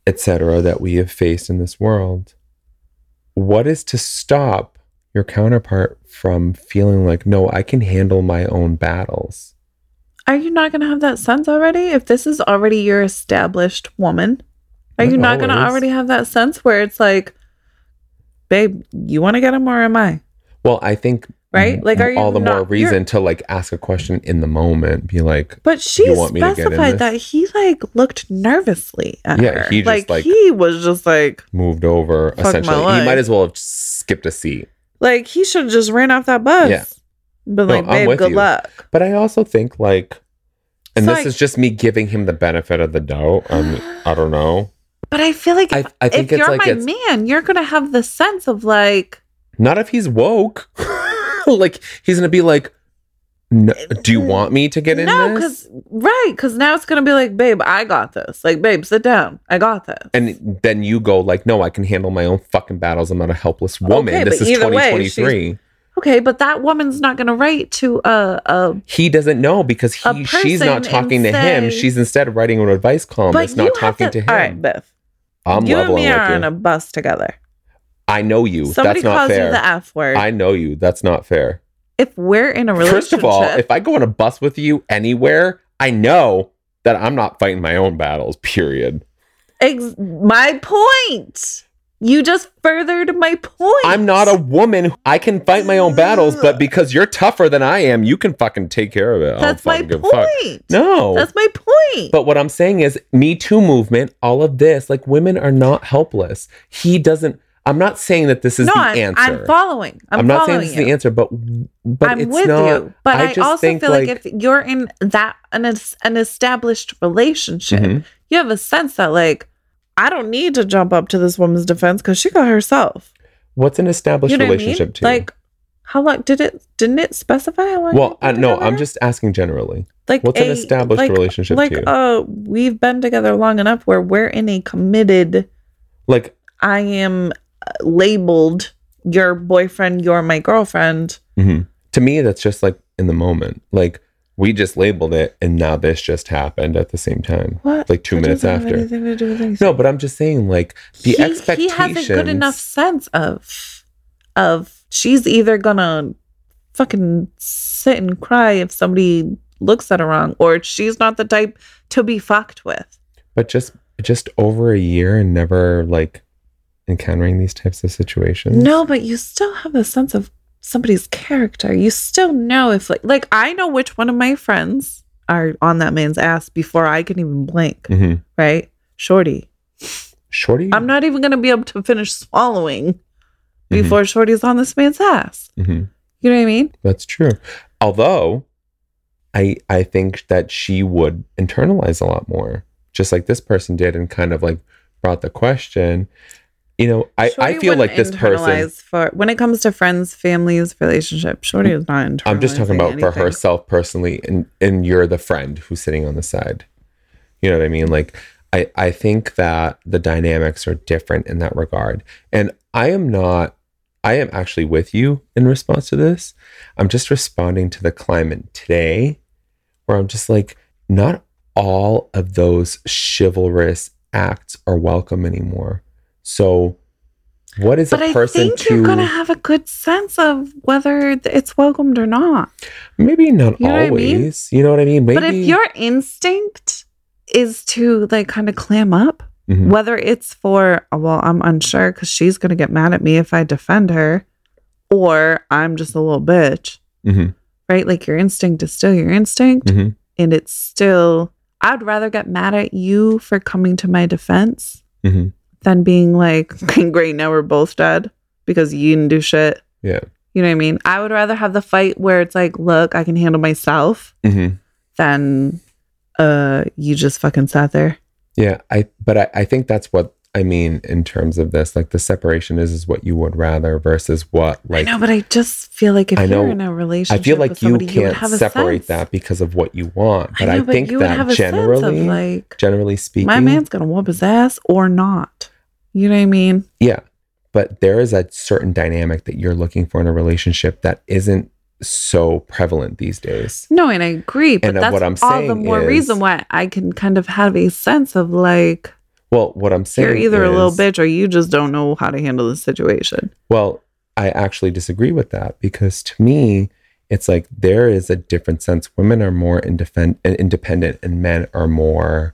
etc., that we have faced in this world, what is to stop your counterpart from feeling like, no, I can handle my own battles? Are you not going to have that sense already? If this is already your established woman, are you Not not going to already have that sense where it's like, babe, you want to get him or am I? Well, I think Right? Like, are you all the more reason to like ask a question in the moment, be like, But she You want me to get in specified that he like looked nervously at Yeah, her. he just, like, like- he was just like moved over. essentially, he might as well have skipped a seat. like he should have just ran off that bus. Yeah. But No, like, babe, good you. luck. But I also think like, and So this I- is just me giving him the benefit of the doubt. Mean, I don't know. But I feel like I, if, I think if you're like my man, you're gonna have the sense of like, not if he's woke. like he's gonna be like, no, do you want me to get in no, this? because right, because now it's gonna be like, babe, I got this. Like, babe, sit down. I got this. And then you go like, no, I can handle my own fucking battles. I'm not a helpless woman. Okay, this is either way, 2023. okay, but that woman's not gonna write to a a. he doesn't know because he she's not talking to and him. She's instead writing an advice column But that's not talking to, him. All right, Beth. I'm you and leveling me are you. on a bus together. I know you. Somebody that's not calls fair. you the F word. I know you. That's not fair. if we're in a relationship, First of all, if I go on a bus with you anywhere, I know that I'm not fighting my own battles, period. ex- my point. You just furthered my point. I'm not a woman. I can fight my own battles, but because you're tougher than I am, you can fucking take care of it. I That's my fucking give a point. No. That's my point. But what I'm saying is, Me Too movement, all of this, like women are not helpless. He doesn't. I'm not saying that this is no, the I'm, answer. I'm following. I'm, I'm not saying this is the answer, but but I'm it's with not. you. But I, just also feel like, if you're in that an, an established relationship, Mhm. you have a sense that like I don't need to jump up to this woman's defense because she got herself. what's an established You know what I relationship mean? to you? Like how long did it? Didn't it specify how long? well, I, no, I'm just asking generally. like what's an established like- relationship Like to you? uh, we've been together long enough where we're in a committed. Like, I am uh, labeled your boyfriend. You're my girlfriend. mhm. to me, that's just like in the moment. Like we just labeled it, and now this just happened at the same time. What? Like two That minutes after. anything to do with anything. No, but I'm just saying, like the he, expectations. he has a good enough sense of of she's either gonna fucking sit and cry if somebody looks at her wrong, or she's not the type to be fucked with. but just just over a year and never like encountering these types of situations. No, but you still have a sense of somebody's character. You still know if like like I know which one of my friends are on that man's ass before I can even blink, hmm right? Shorty. Shorty. I'm not even gonna be able to finish swallowing Mhm. before Shorty's on this man's ass. Mhm. You know what I mean? That's true. Although, I I think that she would internalize a lot more, just like this person did, and kind of like brought the question. You know, I, I feel like this person. for when it comes to friends, families, relationships. Shorty mm, is not. I'm just talking about for herself personally, and and you're the friend who's sitting on the side. You know what I mean? Like I I think that the dynamics are different in that regard, and I am not. I am actually with you in response to this. I'm just responding to the climate today, where I'm just like, not all of those chivalrous acts are welcome anymore. So, what is But a I person think to you're gonna have a good sense of whether it's welcomed or not. maybe not You know what I mean? always? You know what I mean? Maybe, But if your instinct is to like kind of clam up, Mhm. whether it's for oh, well, I'm unsure because she's gonna get mad at me if I defend her, or I'm just a little bitch, Mhm. right? Like your instinct is still your instinct, Mhm. and it's still. I'd rather get mad at you for coming to my defense Mhm. Than being like, great, now we're both dead because you didn't do shit. Yeah. You know what I mean? I would rather have the fight where it's like, look, I can handle myself Mhm. than uh you just fucking sat there. Yeah, I but I, I think that's what I mean, in terms of this, like the separation is is what you would rather versus what like I know, but I just feel like if I know- you're in a relationship, I feel like with you can't a separate that because of what you want. But I, know, think you would that have a sense of, generally, like generally speaking, my man's gonna whoop his ass or not. You know what I mean? yeah. But there is a certain dynamic that you're looking for in a relationship that isn't so prevalent these days. No, and I agree. But And, uh, that's what I'm all the more is- reason why I can kind of have a sense of like Well, what I'm saying you're either a little bitch or you just don't know how to handle the situation. Well, I actually disagree with that because to me, it's like there is a different sense. Women are more independent, independent, and men are more.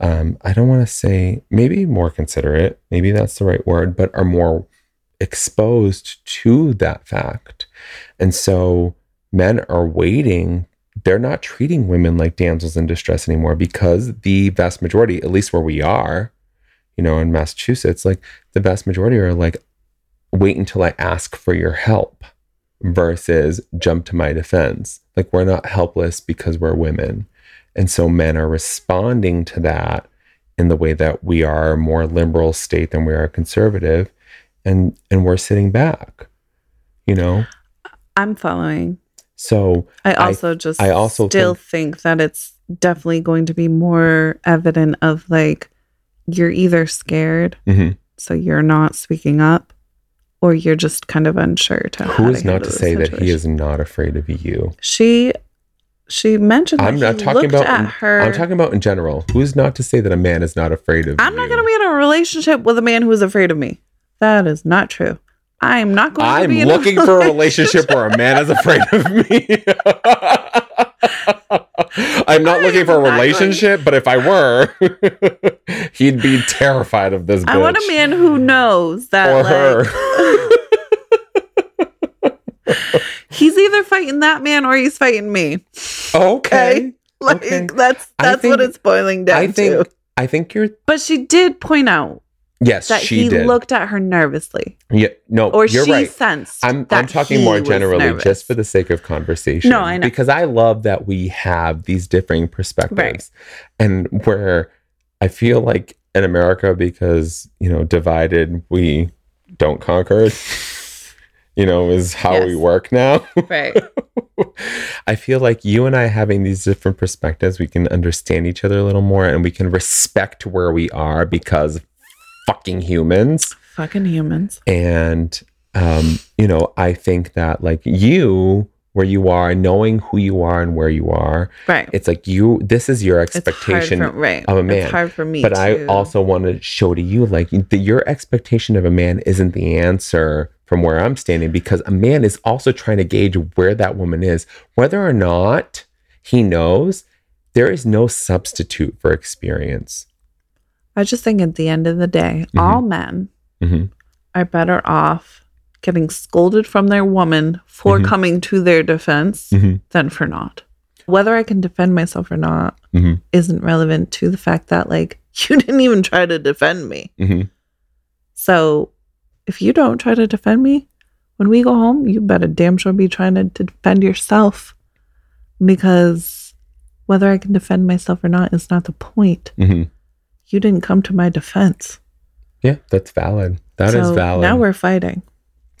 Um, I don't want to say maybe more considerate. Maybe that's the right word, but are more exposed to that fact, and so men are waiting. They're not treating women like damsels in distress anymore because the vast majority, at least where we are, you know, in Massachusetts, like the vast majority are like, wait until I ask for your help versus jump to my defense. Like we're not helpless because we're women. And so men are responding to that in the way that we are a more liberal state than we are conservative and and we're sitting back. You know? I'm following. So I I- also just I also still think that it's definitely going to be more evident of like you're either scared, mhm. so you're not speaking up, or you're just kind of unsure to who is not to the say that he is not afraid of you? She she mentioned that I'm not talking looked about in- her. I'm talking about in general. Who's not to say that a man is not afraid of I'm you? not going to be in a relationship with a man who is afraid of me. That is not true. I'm not going to I'm be in looking for a relationship where a man is afraid of me. I'm not I looking for a not going- relationship, but if I were, he'd be terrified of this bitch. I want a man who knows that or like, her. he's either fighting that man or he's fighting me. okay. Like Okay. that's that's what it's boiling down I think to. I think you're But she did point out yes, that she he did. looked at her nervously, yeah, no, or you're she right. sensed. I'm I'm talking more generally just for the sake of conversation. No, I know. Because I love that we have these differing perspectives. And where I feel like in America, because, you know, divided we don't conquer, you know, is how we work now. right. I feel like you and I having these different perspectives, we can understand each other a little more and we can respect where we are because fucking humans Fucking humans. and um you know i think that like you where you are knowing who you are and where you are Right. it's like you this is your expectation for, right. of a man. It's hard for me. but i also want to show to you like the, your expectation of a man isn't the answer from where i'm standing because a man is also trying to gauge where that woman is whether or not he knows there is no substitute for experience I just think at the end of the day, Mhm. all men hmm are better off getting scolded from their woman for Mhm. coming to their defense hmm than for not. Whether I can defend myself or not hmm isn't relevant to the fact that, like, you didn't even try to defend me. hmm So if you don't try to defend me, when we go home, you better damn sure be trying to, to defend yourself because whether I can defend myself or not is not the point. hmm You didn't come to my defense. yeah that's valid That is So valid Now we're fighting.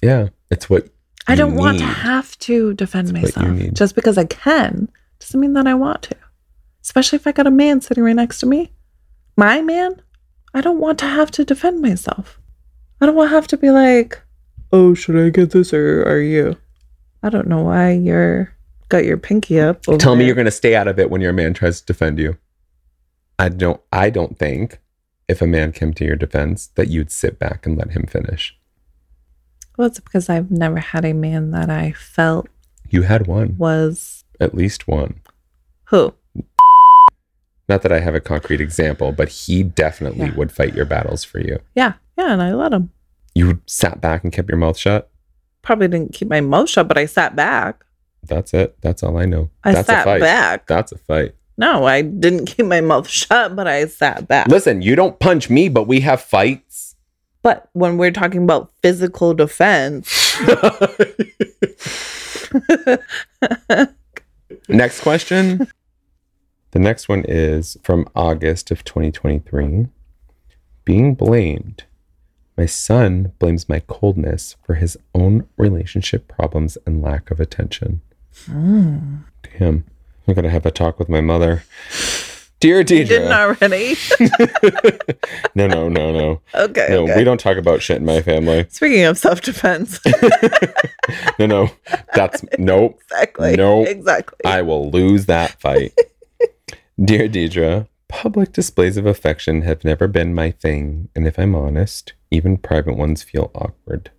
yeah it's what I don't want to have to defend That's myself. Just because I can doesn't mean that I want to. Especially if I got a man sitting right next to me. My man, I don't want to have to defend myself. I don't want to have to be like, oh, should I get this or are you? I don't know why you're got your pinky up. Tell me there. you're going to stay out of it when your man tries to defend you. I don't. I don't think if a man came to your defense that you'd sit back and let him finish. Well, it's because I've never had a man that I felt You had one, was at least one. who? Not that I have a concrete example, but he definitely Yeah. would fight your battles for you. Yeah, yeah, and I let him. You sat back and kept your mouth shut. Probably didn't keep my mouth shut, but I sat back. That's it. That's all I know. I That's a sat fight. back. That's a fight. No, I didn't keep my mouth shut, but I sat back. Listen, you don't punch me, but we have fights. But when we're talking about physical defense, Next question. the next one is from August of 2023. being blamed. My son blames my coldness for his own relationship problems and lack of attention. Hmm. Damn. I'm going to have a talk with my mother. Dear You didn't Deidre. already. No, no, no, no. okay. No, okay. we don't talk about shit in my family. Speaking of self defense. No, no. That's nope. exactly. Nope. Exactly. I will lose that fight. Dear Deidre, public displays of affection have never been my thing, and if I'm honest, even private ones feel awkward.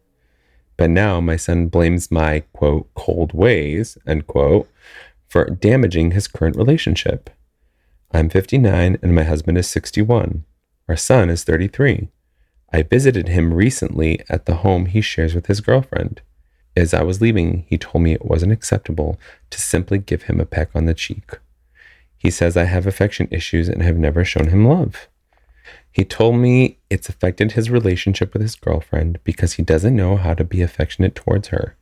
But now my son blames my quote cold ways, end quote, for damaging his current relationship. I'm 59 and my husband is 61. Our son is 33. I visited him recently at the home he shares with his girlfriend. As I was leaving, he told me it wasn't acceptable to simply give him a peck on the cheek. He says I have affection issues and have never shown him love. He told me it's affected his relationship with his girlfriend because he doesn't know how to be affectionate towards her.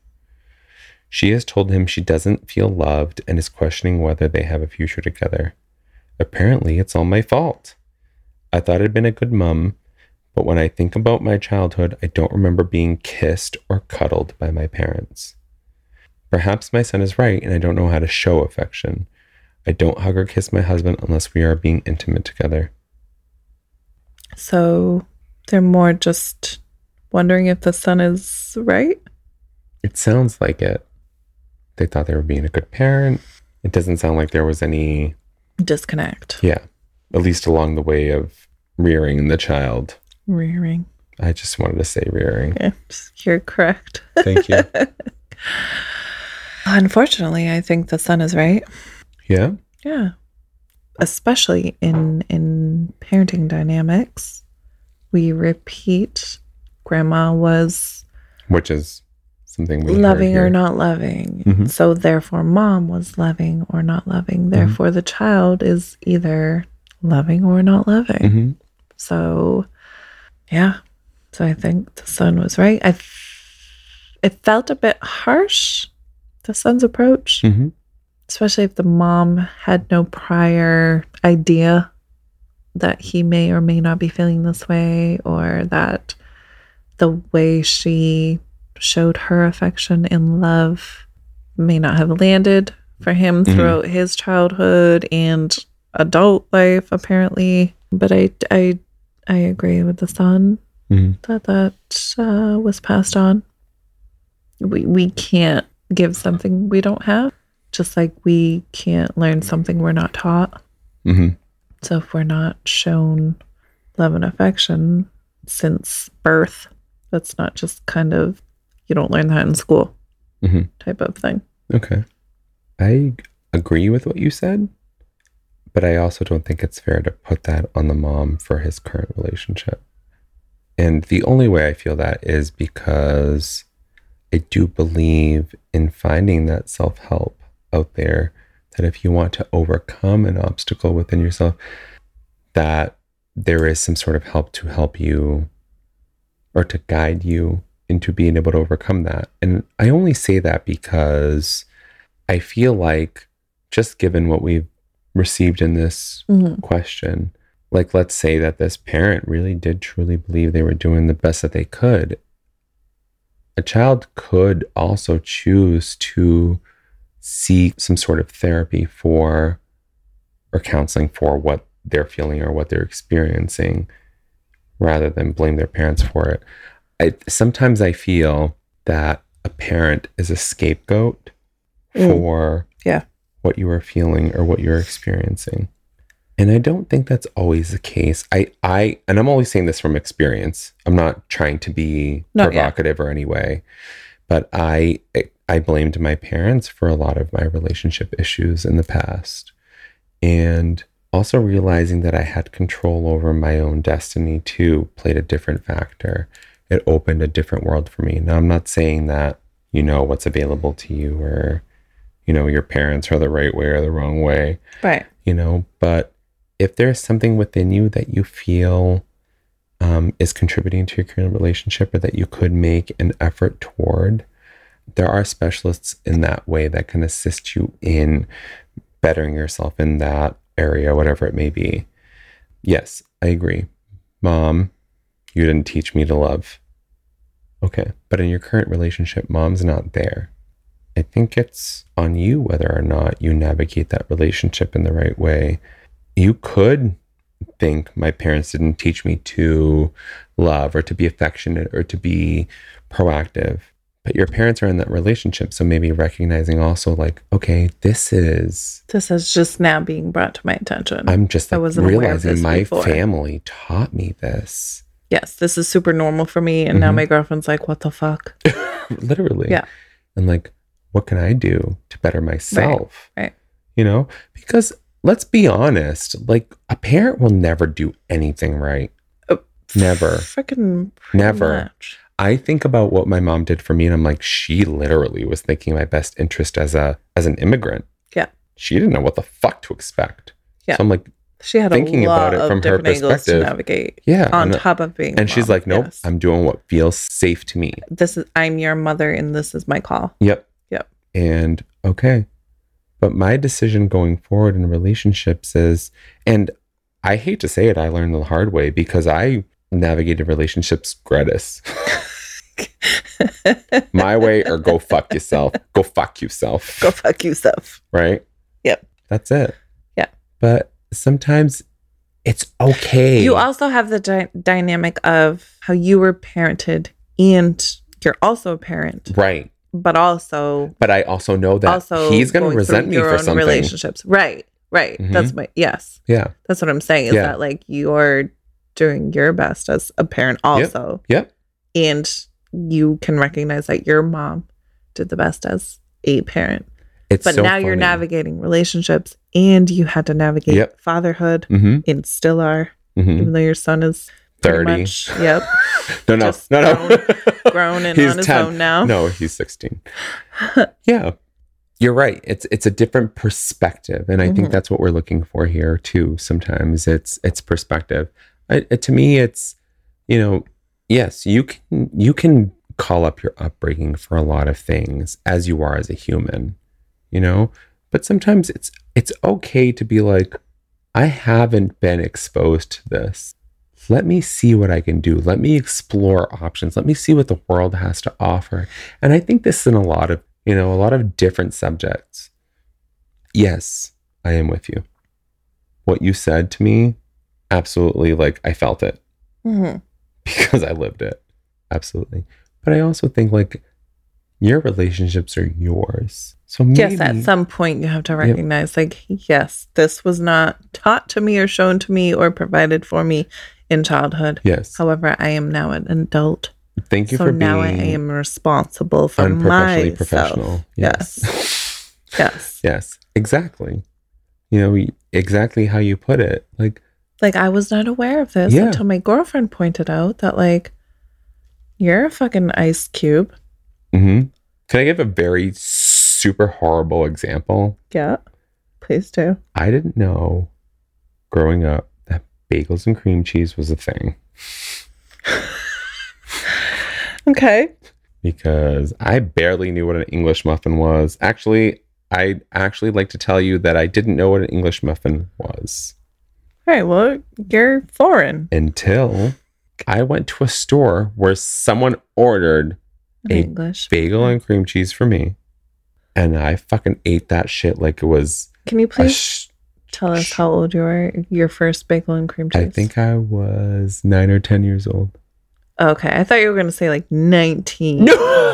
She has told him she doesn't feel loved and is questioning whether they have a future together. Apparently, it's all my fault. I thought I'd been a good mum, but when I think about my childhood, I don't remember being kissed or cuddled by my parents. Perhaps my son is right and I don't know how to show affection. I don't hug or kiss my husband unless we are being intimate together. so they're more just wondering if the son is right. It sounds like it. They thought they were being a good parent. It doesn't sound like there was any, Disconnect. yeah, at least along the way of rearing the child. Rearing. I just wanted to say rearing. Yeah, you're correct. Thank you. Unfortunately, I think the son is right. Yeah. Yeah. Especially in in parenting dynamics. We repeat grandma was Which is something we loving or not loving. Mhm. So therefore mom was loving or not loving. Mm-hmm. Therefore the child is either loving or not loving. Mhm. So yeah. So I think the son was right. I it felt a bit harsh the son's approach Mhm. Especially if the mom had no prior idea that he may or may not be feeling this way or that the way she showed her affection and love may not have landed for him Mhm. throughout his childhood and adult life apparently but i i i agree with the son Mhm. that that uh, was passed on we we can't give something we don't have just like we can't learn something we're not taught Mhm. so if we're not shown love and affection since birth that's not just kind of you don't learn that in school Mhm. type of thing Okay. I agree with what you said, but I also don't think it's fair to put that on the mom for his current relationship. And the only way I feel that is because I do believe in finding that self help out there. That if you want to overcome an obstacle within yourself, that there is some sort of help to help you or to guide you into being able to overcome that. And I only say that because I feel like just given what we've received in this mm-hmm. question, like let's say that this parent really did truly believe they were doing the best that they could. A child could also choose to seek some sort of therapy for or counseling for what they're feeling or what they're experiencing rather than blame their parents for it. I sometimes I feel that a parent is a scapegoat Mm. for Yeah. what you are feeling or what you're experiencing. And I don't think that's always the case. I I and I'm only saying this from experience. I'm not trying to be No, yeah. provocative or any way. But I I blamed my parents for a lot of my relationship issues in the past. And also realizing that I had control over my own destiny too played a different factor. It opened a different world for me. Now I'm not saying that you know what's available to you or you know your parents are the right way or the wrong way right you know but if there's something within you that you feel um, is contributing to your current relationship or that you could make an effort toward there are specialists in that way that can assist you in bettering yourself in that area whatever it may be yes i agree Mom, you didn't teach me to love. Okay. But in your current relationship, mom's not there. I think it's on you whether or not you navigate that relationship in the right way. You could think my parents didn't teach me to love or to be affectionate or to be proactive. But your parents are in that relationship. So maybe recognizing also, like, okay, this is, This is just now being brought to my attention. I'm just I wasn't realizing my before. family taught me this. yes, this is super normal for me. And now Mhm. my girlfriend's like, what the fuck? Literally. Yeah. And like, what can I do to better myself? right. You know, because let's be honest, like, a parent will never do anything right. Never. Freaking Never. much. I think about what my mom did for me and I'm like, she literally was thinking my best interest as a as an immigrant. Yeah. She didn't know what the fuck to expect. Yeah. So I'm like, She had Thinking a lot about it of from her different angles to perspective, navigate yeah. on and, top of being. and she's mom. like, nope, Yes. I'm doing what feels safe to me. this is I'm your mother and this is my call. Yep. Yep. And okay. But my decision going forward in relationships is, and I hate to say it, I learned the hard way because I navigated relationships gratis. my way or go fuck yourself. Go fuck yourself. Go fuck yourself. Right? Yep. That's it. Yeah. But sometimes it's okay. You also have the dy- dynamic of how you were parented and you're also a parent, right. but also But I also know that also he's going to resent me your for own something. relationships. Right. Right. Mhm. That's my yes. Yeah. That's what I'm saying is Yeah. that like you're doing your best as a parent also. Yep. And you can recognize that your mom did the best as a parent. It's But so now you're navigating relationships and you had to navigate Yep. fatherhood Mhm, and still are, mhm. even though your son is pretty 30. much yep, No, no, just no, no. grown and He's on his 10. own now. No, he's 16. yeah. You're right. It's it's a different perspective and I think Mhm. that's what we're looking for here too. Sometimes it's it's perspective. I, it- to me it's you know, yes, you can you can call up your upbringing for a lot of things as you are as a human, you know? But sometimes it's it's okay to be like I haven't been exposed to this. Let me see what I can do. Let me explore options. Let me see what the world has to offer. And I think this in a lot of, you know, a lot of different subjects. Yes, I am with you. What you said to me, absolutely, like I felt it Mhm. Because I lived it. Absolutely. But I also think like your relationships are yours. So maybe Yes, at some point you have to recognize, like, yes, this was not taught to me or shown to me or provided for me in childhood. yes. However, I am now an adult, Thank you so for now I am responsible for my. unprofessionally myself. professional. Yes. Yes, Yes, exactly. You know, exactly how you put it. Like, like I was not aware of this Yeah. until my girlfriend pointed out that, like, you're a fucking ice cube. Mm-hmm. can I give a very super horrible example? Yeah, please do. I didn't know growing up that bagels and cream cheese was a thing Okay. because I barely knew what an English muffin was. Actually, I actually like to tell you that I didn't know what an English muffin was right. Well, you're foreign. until I went to a store where someone ordered A English. bagel and cream cheese for me. And I fucking ate that shit like it was Can you please sh- tell us how old you were? Your first bagel and cream cheese. I think I was nine or 10 years old. Okay, I thought you were going to say like 19. No!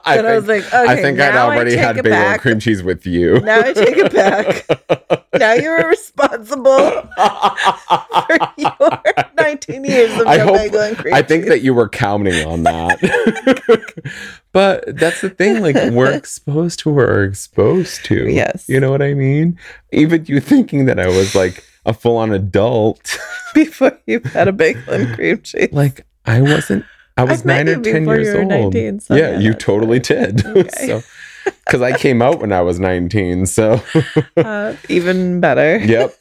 I, and I was like, okay, I think I'd already had bagel back. and cream cheese with you. Now I take it back. now you're responsible for your 19 years of I hope- bagel and cream I think cheese. that you were counting on that. but that's the thing. Like, we're exposed to what we're exposed to. Yes. You know what I mean? Even you thinking that I was like a full on adult. before you had a bagel and cream cheese. like I wasn't. I was met nine or ten years old. 19, so yeah, yeah, you totally fine. did. Okay. so, because I came out when I was nineteen. So, Uh, even better. yep.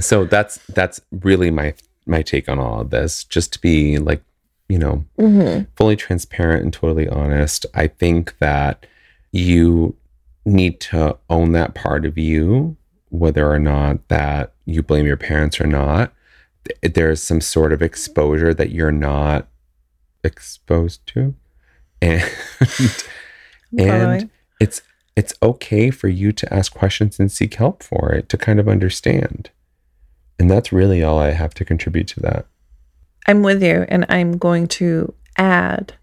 So that's that's really my my take on all of this. Just to be like, you know, Mhm. fully transparent and totally honest. I think that you need to own that part of you, whether or not that you blame your parents or not. there's some sort of exposure that you're not exposed to and and it's it's okay for you to ask questions and seek help for it to kind of understand and that's really all i have to contribute to that I'm with you, and I'm going to add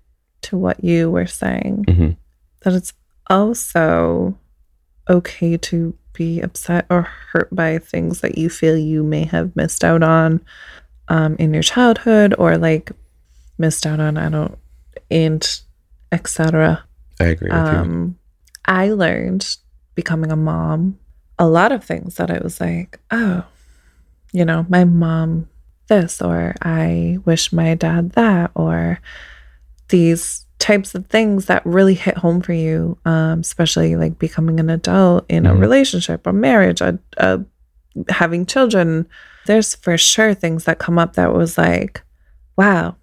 to what you were saying Mhm. that it's also okay to be upset or hurt by things that you feel you may have missed out on um, in your childhood or like missed out on. I don't, and etc. i agree with you Um, I learned becoming a mom a lot of things that I was like, oh, you know, my mom this, or I wish my dad that, or these types of things that really hit home for you, um, especially like becoming an adult in a Mhm. relationship, a marriage, a, a having children. There's for sure things that come up that was like, wow,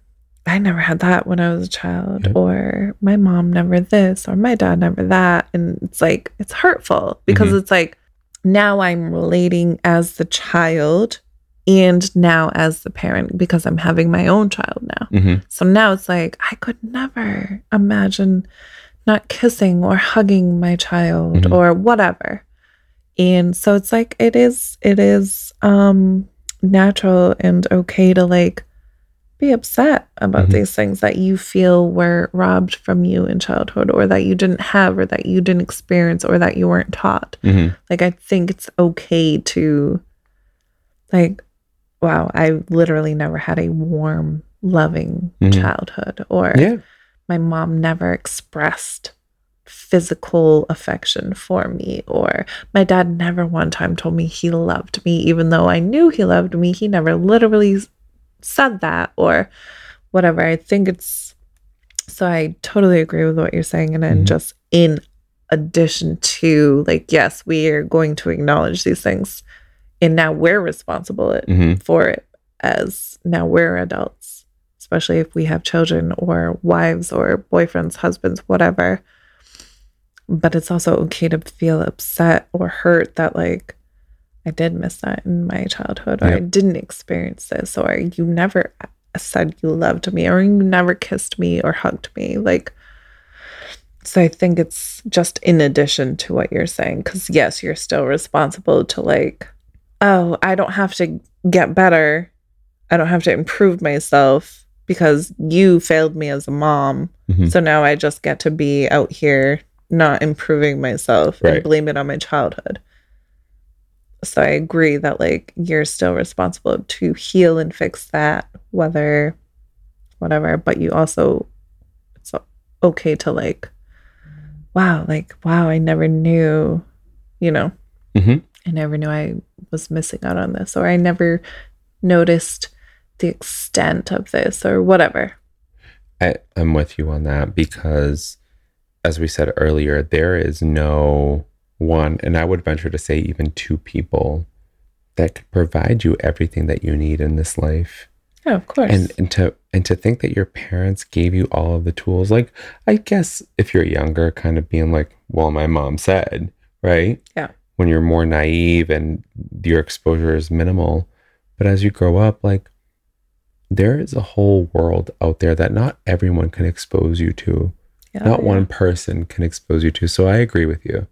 I never had that when I was a child, Yep. or my mom never this, or my dad never that. And it's like, it's hurtful because Mhm. it's like, now I'm relating as the child and now as the parent because I'm having my own child now. Mhm. So now it's like, I could never imagine not kissing or hugging my child Mhm. or whatever. And so it's like it is it is um natural and okay to like be upset about Mhm. these things that you feel were robbed from you in childhood or that you didn't have or that you didn't experience or that you weren't taught. Mhm. Like I think it's okay to like wow, I literally never had a warm, loving Mhm. childhood or yeah my mom never expressed physical affection for me or my dad never one time told me he loved me even though I knew he loved me he never literally said that or whatever I think it's so I totally agree with what you're saying and then Mhm. just in addition to like yes we are going to acknowledge these things and now we're responsible it Mhm. for it as now we're adults, especially if we have children or wives or boyfriends, husbands, whatever. But it's also okay to feel upset or hurt that, like, I did miss that in my childhood, or I didn't experience this, or you never said you loved me, or you never kissed me or hugged me. Like, so I think it's just in addition to what you're saying, because yes, you're still responsible to, like, oh, I don't have to get better. I don't have to improve myself because you failed me as a mom. Mhm. So now I just get to be out here not improving myself Right. and blame it on my childhood. So I agree that like you're still responsible to heal and fix that, whether whatever, but you also it's okay to like wow, like wow, I never knew, you know, Mhm. I never knew I was missing out on this, or I never noticed the extent of this, or whatever. I, I'm with you on that because, as we said earlier, there is no one, and I would venture to say even two people that could provide you everything that you need in this life. Yeah, of course. And and to and to think that your parents gave you all of the tools, like I guess if you're younger, kind of being like, well, my mom said, right? Yeah. When you're more naive and your exposure is minimal, but as you grow up, like there is a whole world out there that not everyone can expose you to. yeah, not yeah. one person can expose you to. So I agree with you.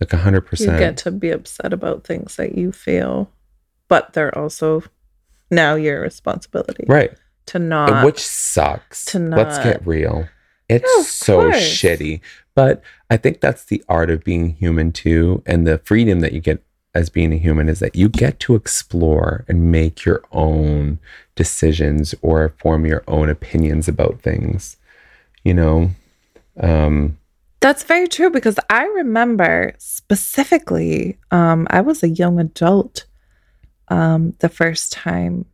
Like a hundred You get to be upset about things that you feel, but they're also now your responsibility Right. to not. Which sucks. to not. Let's get real. It's so course. shitty. But I think that's the art of being human too. And the freedom that you get as being a human is that you get to explore and make your own decisions or form your own opinions about things. You know? Um, That's very true because I remember specifically, um, I was a young adult um, the first time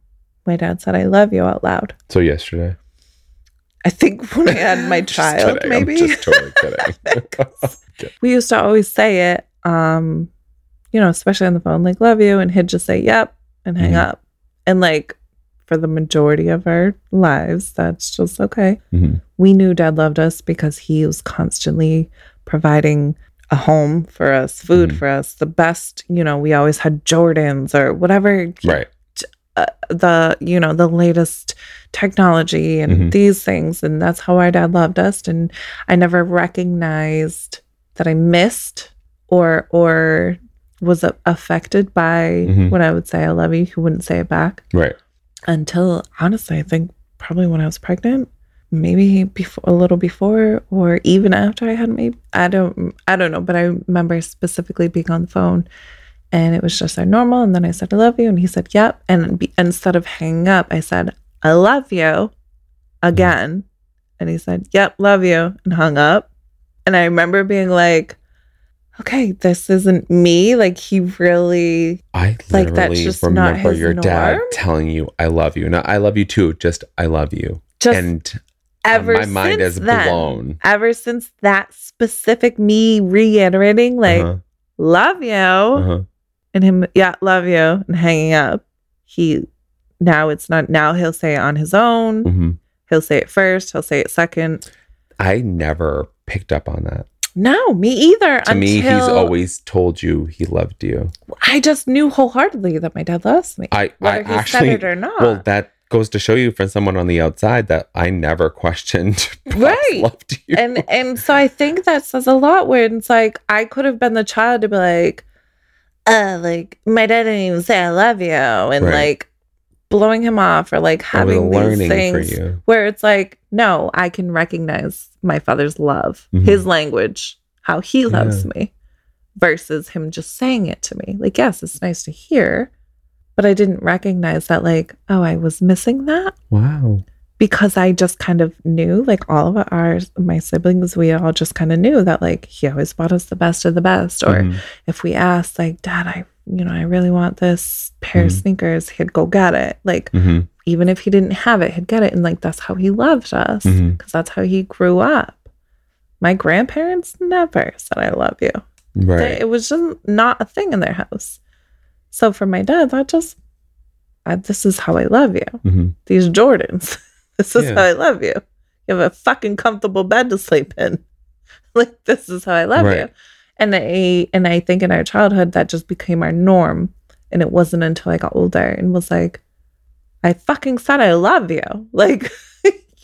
my dad said, I love you out loud. so yesterday. I think when I had my child, kidding. I'm maybe. just totally kidding. we used to always say it, um, you know, especially on the phone, like, love you. And he'd just say, yep, and hang Mhm. up. And like, for the majority of our lives, that's just okay. Mhm. We knew dad loved us because he was constantly providing a home for us, food Mhm. for us, the best, you know, we always had Jordans or whatever. Right. uh, the you know the latest technology and Mhm. these things and that's how our dad loved us and i never recognized that i missed or or was affected by Mhm. when i would say i love you he wouldn't say it back Right. Until honestly i think probably when i was pregnant maybe before a little before or even after i had maybe i don't i don't know but i remember specifically being on the phone and it was just our normal and then i said i love you and he said yep and be, instead of hanging up i said i love you again and he said yep love you and hung up. And i remember being like okay this isn't me like he really I Like, that's just not remember his your dad telling you, I love you. Not I love you too, just I love you. just and ever my mind since is then, blown. ever since that specific me reiterating like Uh-huh, love you uh-huh. and him yeah love you and hanging up he now it's not now he'll say it on his own Mhm. he'll say it first he'll say it second I never picked up on that. No me either To me, he's always told you he loved you. i just knew wholeheartedly that my dad loves me I, I whether he actually, said it or not well, that goes to show you from someone on the outside that I never questioned. Right. Loved you. and and so I think that says a lot where it's like I could have been the child to be like, uh, like my dad didn't even say I love you and Right. like blowing him off or like having these things you. where it's like, no, I can recognize my father's love, Mhm. his language, how he loves Yeah. me, versus him just saying it to me. Like, yes, it's nice to hear, but I didn't recognize that, like, oh, I was missing that Wow. because I just kind of knew, like all of our my siblings, we all just kind of knew that like he always bought us the best of the best. Or Mhm. if we asked, like, Dad, I you know, I really want this pair of Mhm. sneakers, he'd go get it. Like Mhm. even if he didn't have it, he'd get it. And like that's how he loved us. Because that's how he grew up. My grandparents never said I love you. They- Right. It was just not a thing in their house. So for my dad, that just I, this is how I love you Mhm. these Jordans. This is Yeah. how I love you. You have a fucking comfortable bed to sleep in. like this is how I love Right. you. And I and I think in our childhood that just became our norm. And it wasn't until I got older and was like, I fucking said I love you. Like,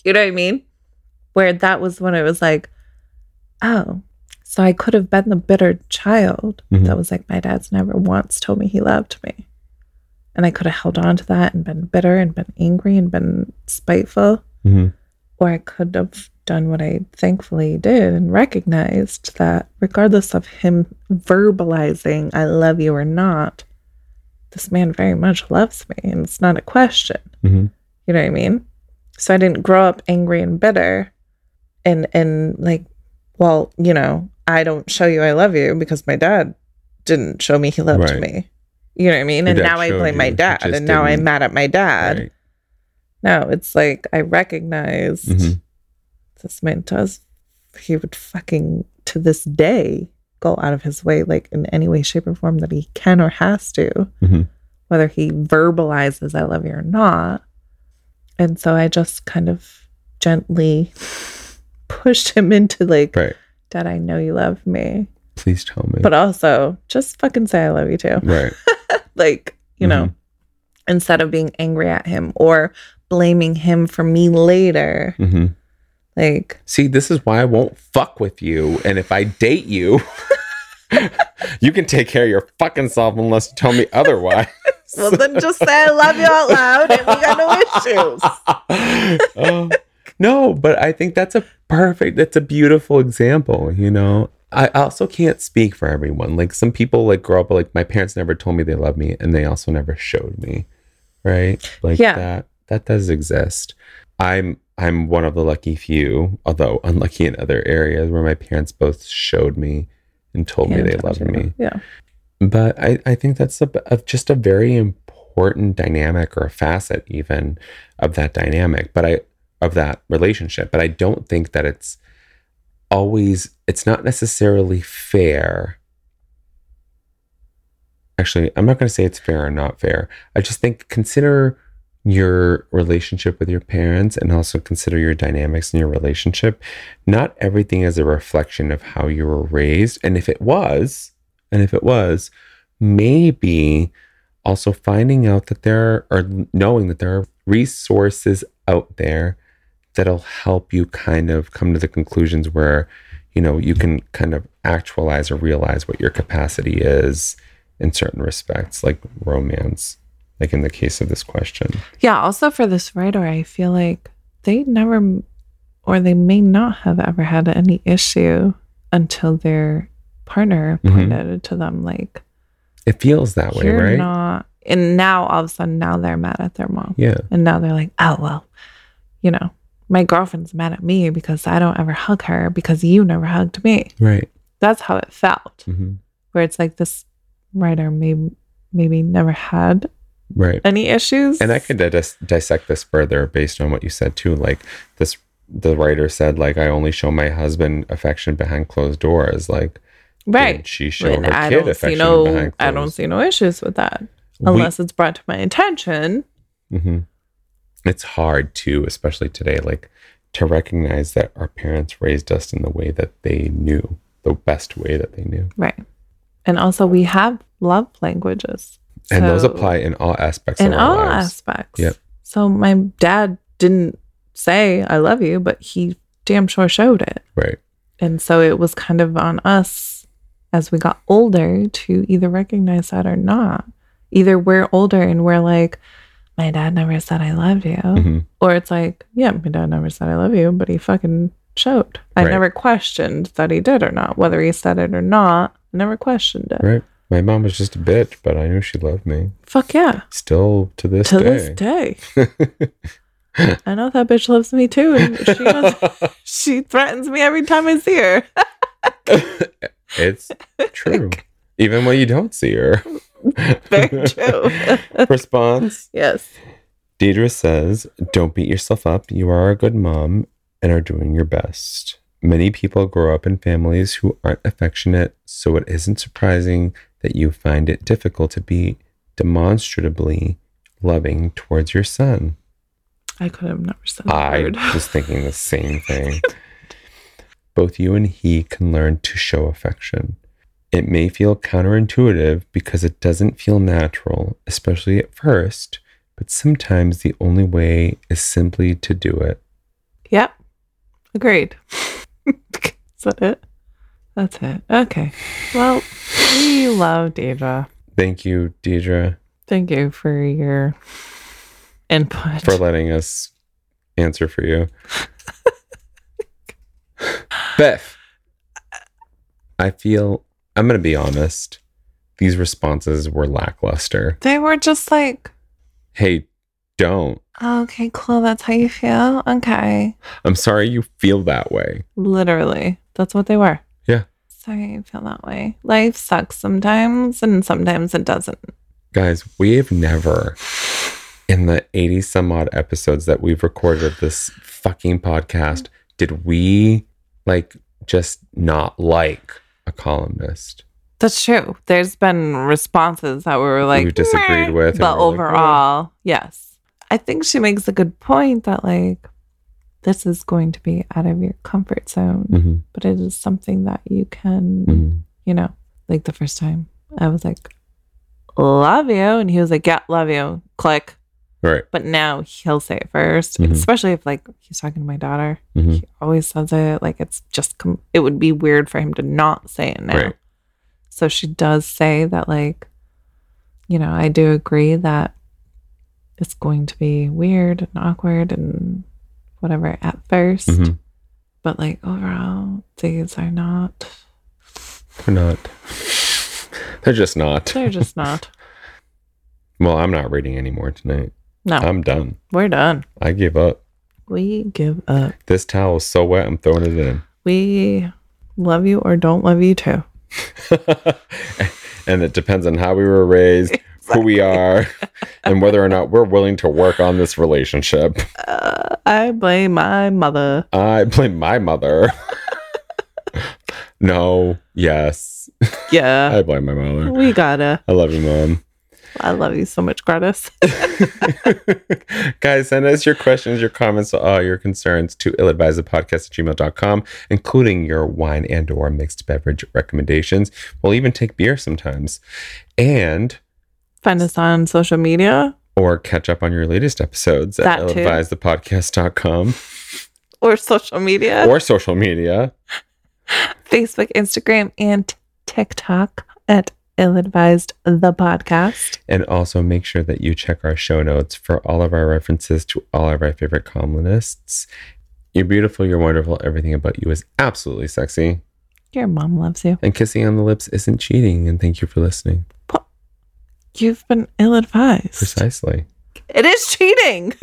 you know what I mean? Where that was when it was like, oh, so I could have been the bitter child Mhm. that was like, my dad's never once told me he loved me. And I could have held on to that and been bitter and been angry and been spiteful. Mhm. Or I could have done what I thankfully did and recognized that regardless of him verbalizing, I love you or not, this man very much loves me. And it's not a question. Mhm. You know what I mean? So I didn't grow up angry and bitter and and like, well, you know, I don't show you I love you because my dad didn't show me he loved Right. me. You know what I mean? Your and now I blame my you, you dad and now I'm mad at my dad. Right. No, it's like I recognized Mhm. This man does he would fucking to this day go out of his way like in any way shape or form that he can or has to Mhm. whether he verbalizes i love you or not and so i just kind of gently pushed him into like Right. dad i know you love me Please tell me. but also just fucking say i love you too right. like you know Mhm. instead of being angry at him or blaming him for me later hmm like See, this is why I won't fuck with you. And if I date you, you can take care of your fucking self unless you tell me otherwise. Well, then just say I love you out loud and we got no issues. Oh, no, but I think that's a perfect, that's a beautiful example, you know? I also can't speak for everyone. Like some people like grow up like my parents never told me they love me and they also never showed me. Right? Like Yeah. that that does exist. I'm I'm one of the lucky few, although unlucky in other areas where my parents both showed me and told me they loved me. Yeah. but I, I think that's a, a, just a very important dynamic or a facet even of that dynamic but i of that relationship. But i don't think that it's always it's not necessarily fair. Actually i'm not going to say it's fair or not fair. I just think consider your relationship with your parents and also consider your dynamics in your relationship. Not everything is a reflection of how you were raised. And if it was and if it was maybe also finding out that there are or knowing that there are resources out there that'll help you kind of come to the conclusions where you know you can kind of actualize or realize what your capacity is in certain respects like romance like in the case of this question Yeah. Also, for this writer, I feel like they never, or they may not have ever had any issue until their partner Mhm. pointed it to them, like, it feels that way right not. And now all of a sudden, now they're mad at their mom. yeah And now they're like, oh, well, you know, my girlfriend's mad at me because I don't ever hug her because you never hugged me. right That's how it felt. hmm Where it's like this writer maybe maybe never had right any issues. and i could dis- dissect this further based on what you said too like this the writer said like i only show my husband affection behind closed doors like right. she show And her I kid don't see affection no behind I don't see no issues with that We- unless it's brought to my attention. hmm It's hard too, especially today, like to recognize that our parents raised us in the way that they knew, the best way that they knew. Right. And also we have love languages. And those apply in all aspects in all lives. aspects. Yep. So my dad didn't say I love you, but he damn sure showed it. Right. And so it was kind of on us as we got older to either recognize that or not. Either we're older and we're like, my dad never said I loved you. Mhm. Or it's like, yeah, my dad never said I love you, but he fucking showed. I Right. never questioned that he did or not. Whether he said it or not, I never questioned it. Right. My mom was just a bitch, but I knew she loved me. Fuck yeah. Still to this to day. this day. I know that bitch loves me too. And she knows, she threatens me every time I see her. it's true. Even when you don't see her. Very true. Response yes. Deidre says, Don't beat yourself up. You are a good mom and are doing your best. Many people grow up in families who aren't affectionate, so it isn't surprising that you find it difficult to be demonstrably loving towards your son. I could have never said that I word. was thinking the same thing. Both you and he can learn to show affection. It may feel counterintuitive because it doesn't feel natural, especially at first, but sometimes the only way is simply to do it. Yep. Agreed. Is that it? That's it. Okay. Well, we love Deidre. Thank you, Deidre, Thank you for your input. for letting us answer for you. Beth, I feel, I'm going to be honest, these responses were lackluster. they were just like, Hey, don't. okay, cool. That's how you feel. Okay. I'm sorry you feel that way. Literally. That's what they were. Sorry you feel that way. Life sucks sometimes and sometimes it doesn't. Guys, we have never, in the 80 some odd episodes that we've recorded of this fucking podcast, did we like just not like a columnist? That's true. There's been responses that we were like We've disagreed with but we're like, overall, yes. I think she makes a good point that like this is going to be out of your comfort zone, Mm-hmm, but it is something that you can, mm-hmm. you know, like the first time I was like, "Love you," and he was like, "Yeah, love you." Click. Right. But now he'll say it 1st Mhm. especially if like he's talking to my daughter. Mhm. He always says it. Like it's just com- it would be weird for him to not say it now. Right. So she does say that like, you know, I do agree that it's going to be weird and awkward and whatever at 1st Mhm. but like overall, these are not. They're not. They're just not. They're just not. Well, I'm not reading anymore tonight. No, I'm done. we're done. I give up. We give up. This towel is so wet, I'm throwing it in. We love you or don't love you too. and it depends on how we were raised, who we are, and whether or not we're willing to work on this relationship. Uh, I blame my mother. I blame my mother. no, yes. Yeah, I blame my mother. we gotta. I love you, mom. I love you so much, Gratis. Guys, send us your questions, your comments, uh, your concerns to illadvisedpodcast at gmail.com, including your wine and or mixed beverage recommendations. We'll even take beer sometimes. And Find us on social media or catch up on your latest episodes at That too. illadvisedthepodcast.com or social media, or social media. Facebook, Instagram, and TikTok at Ill Advised the Podcast. And also make sure that you check our show notes for all of our references to all of our favorite columnists. You're beautiful, you're wonderful, everything about you is absolutely sexy. Your mom loves you. And kissing on the lips isn't cheating. And thank you for listening. You've been ill advised. Precisely. It is cheating.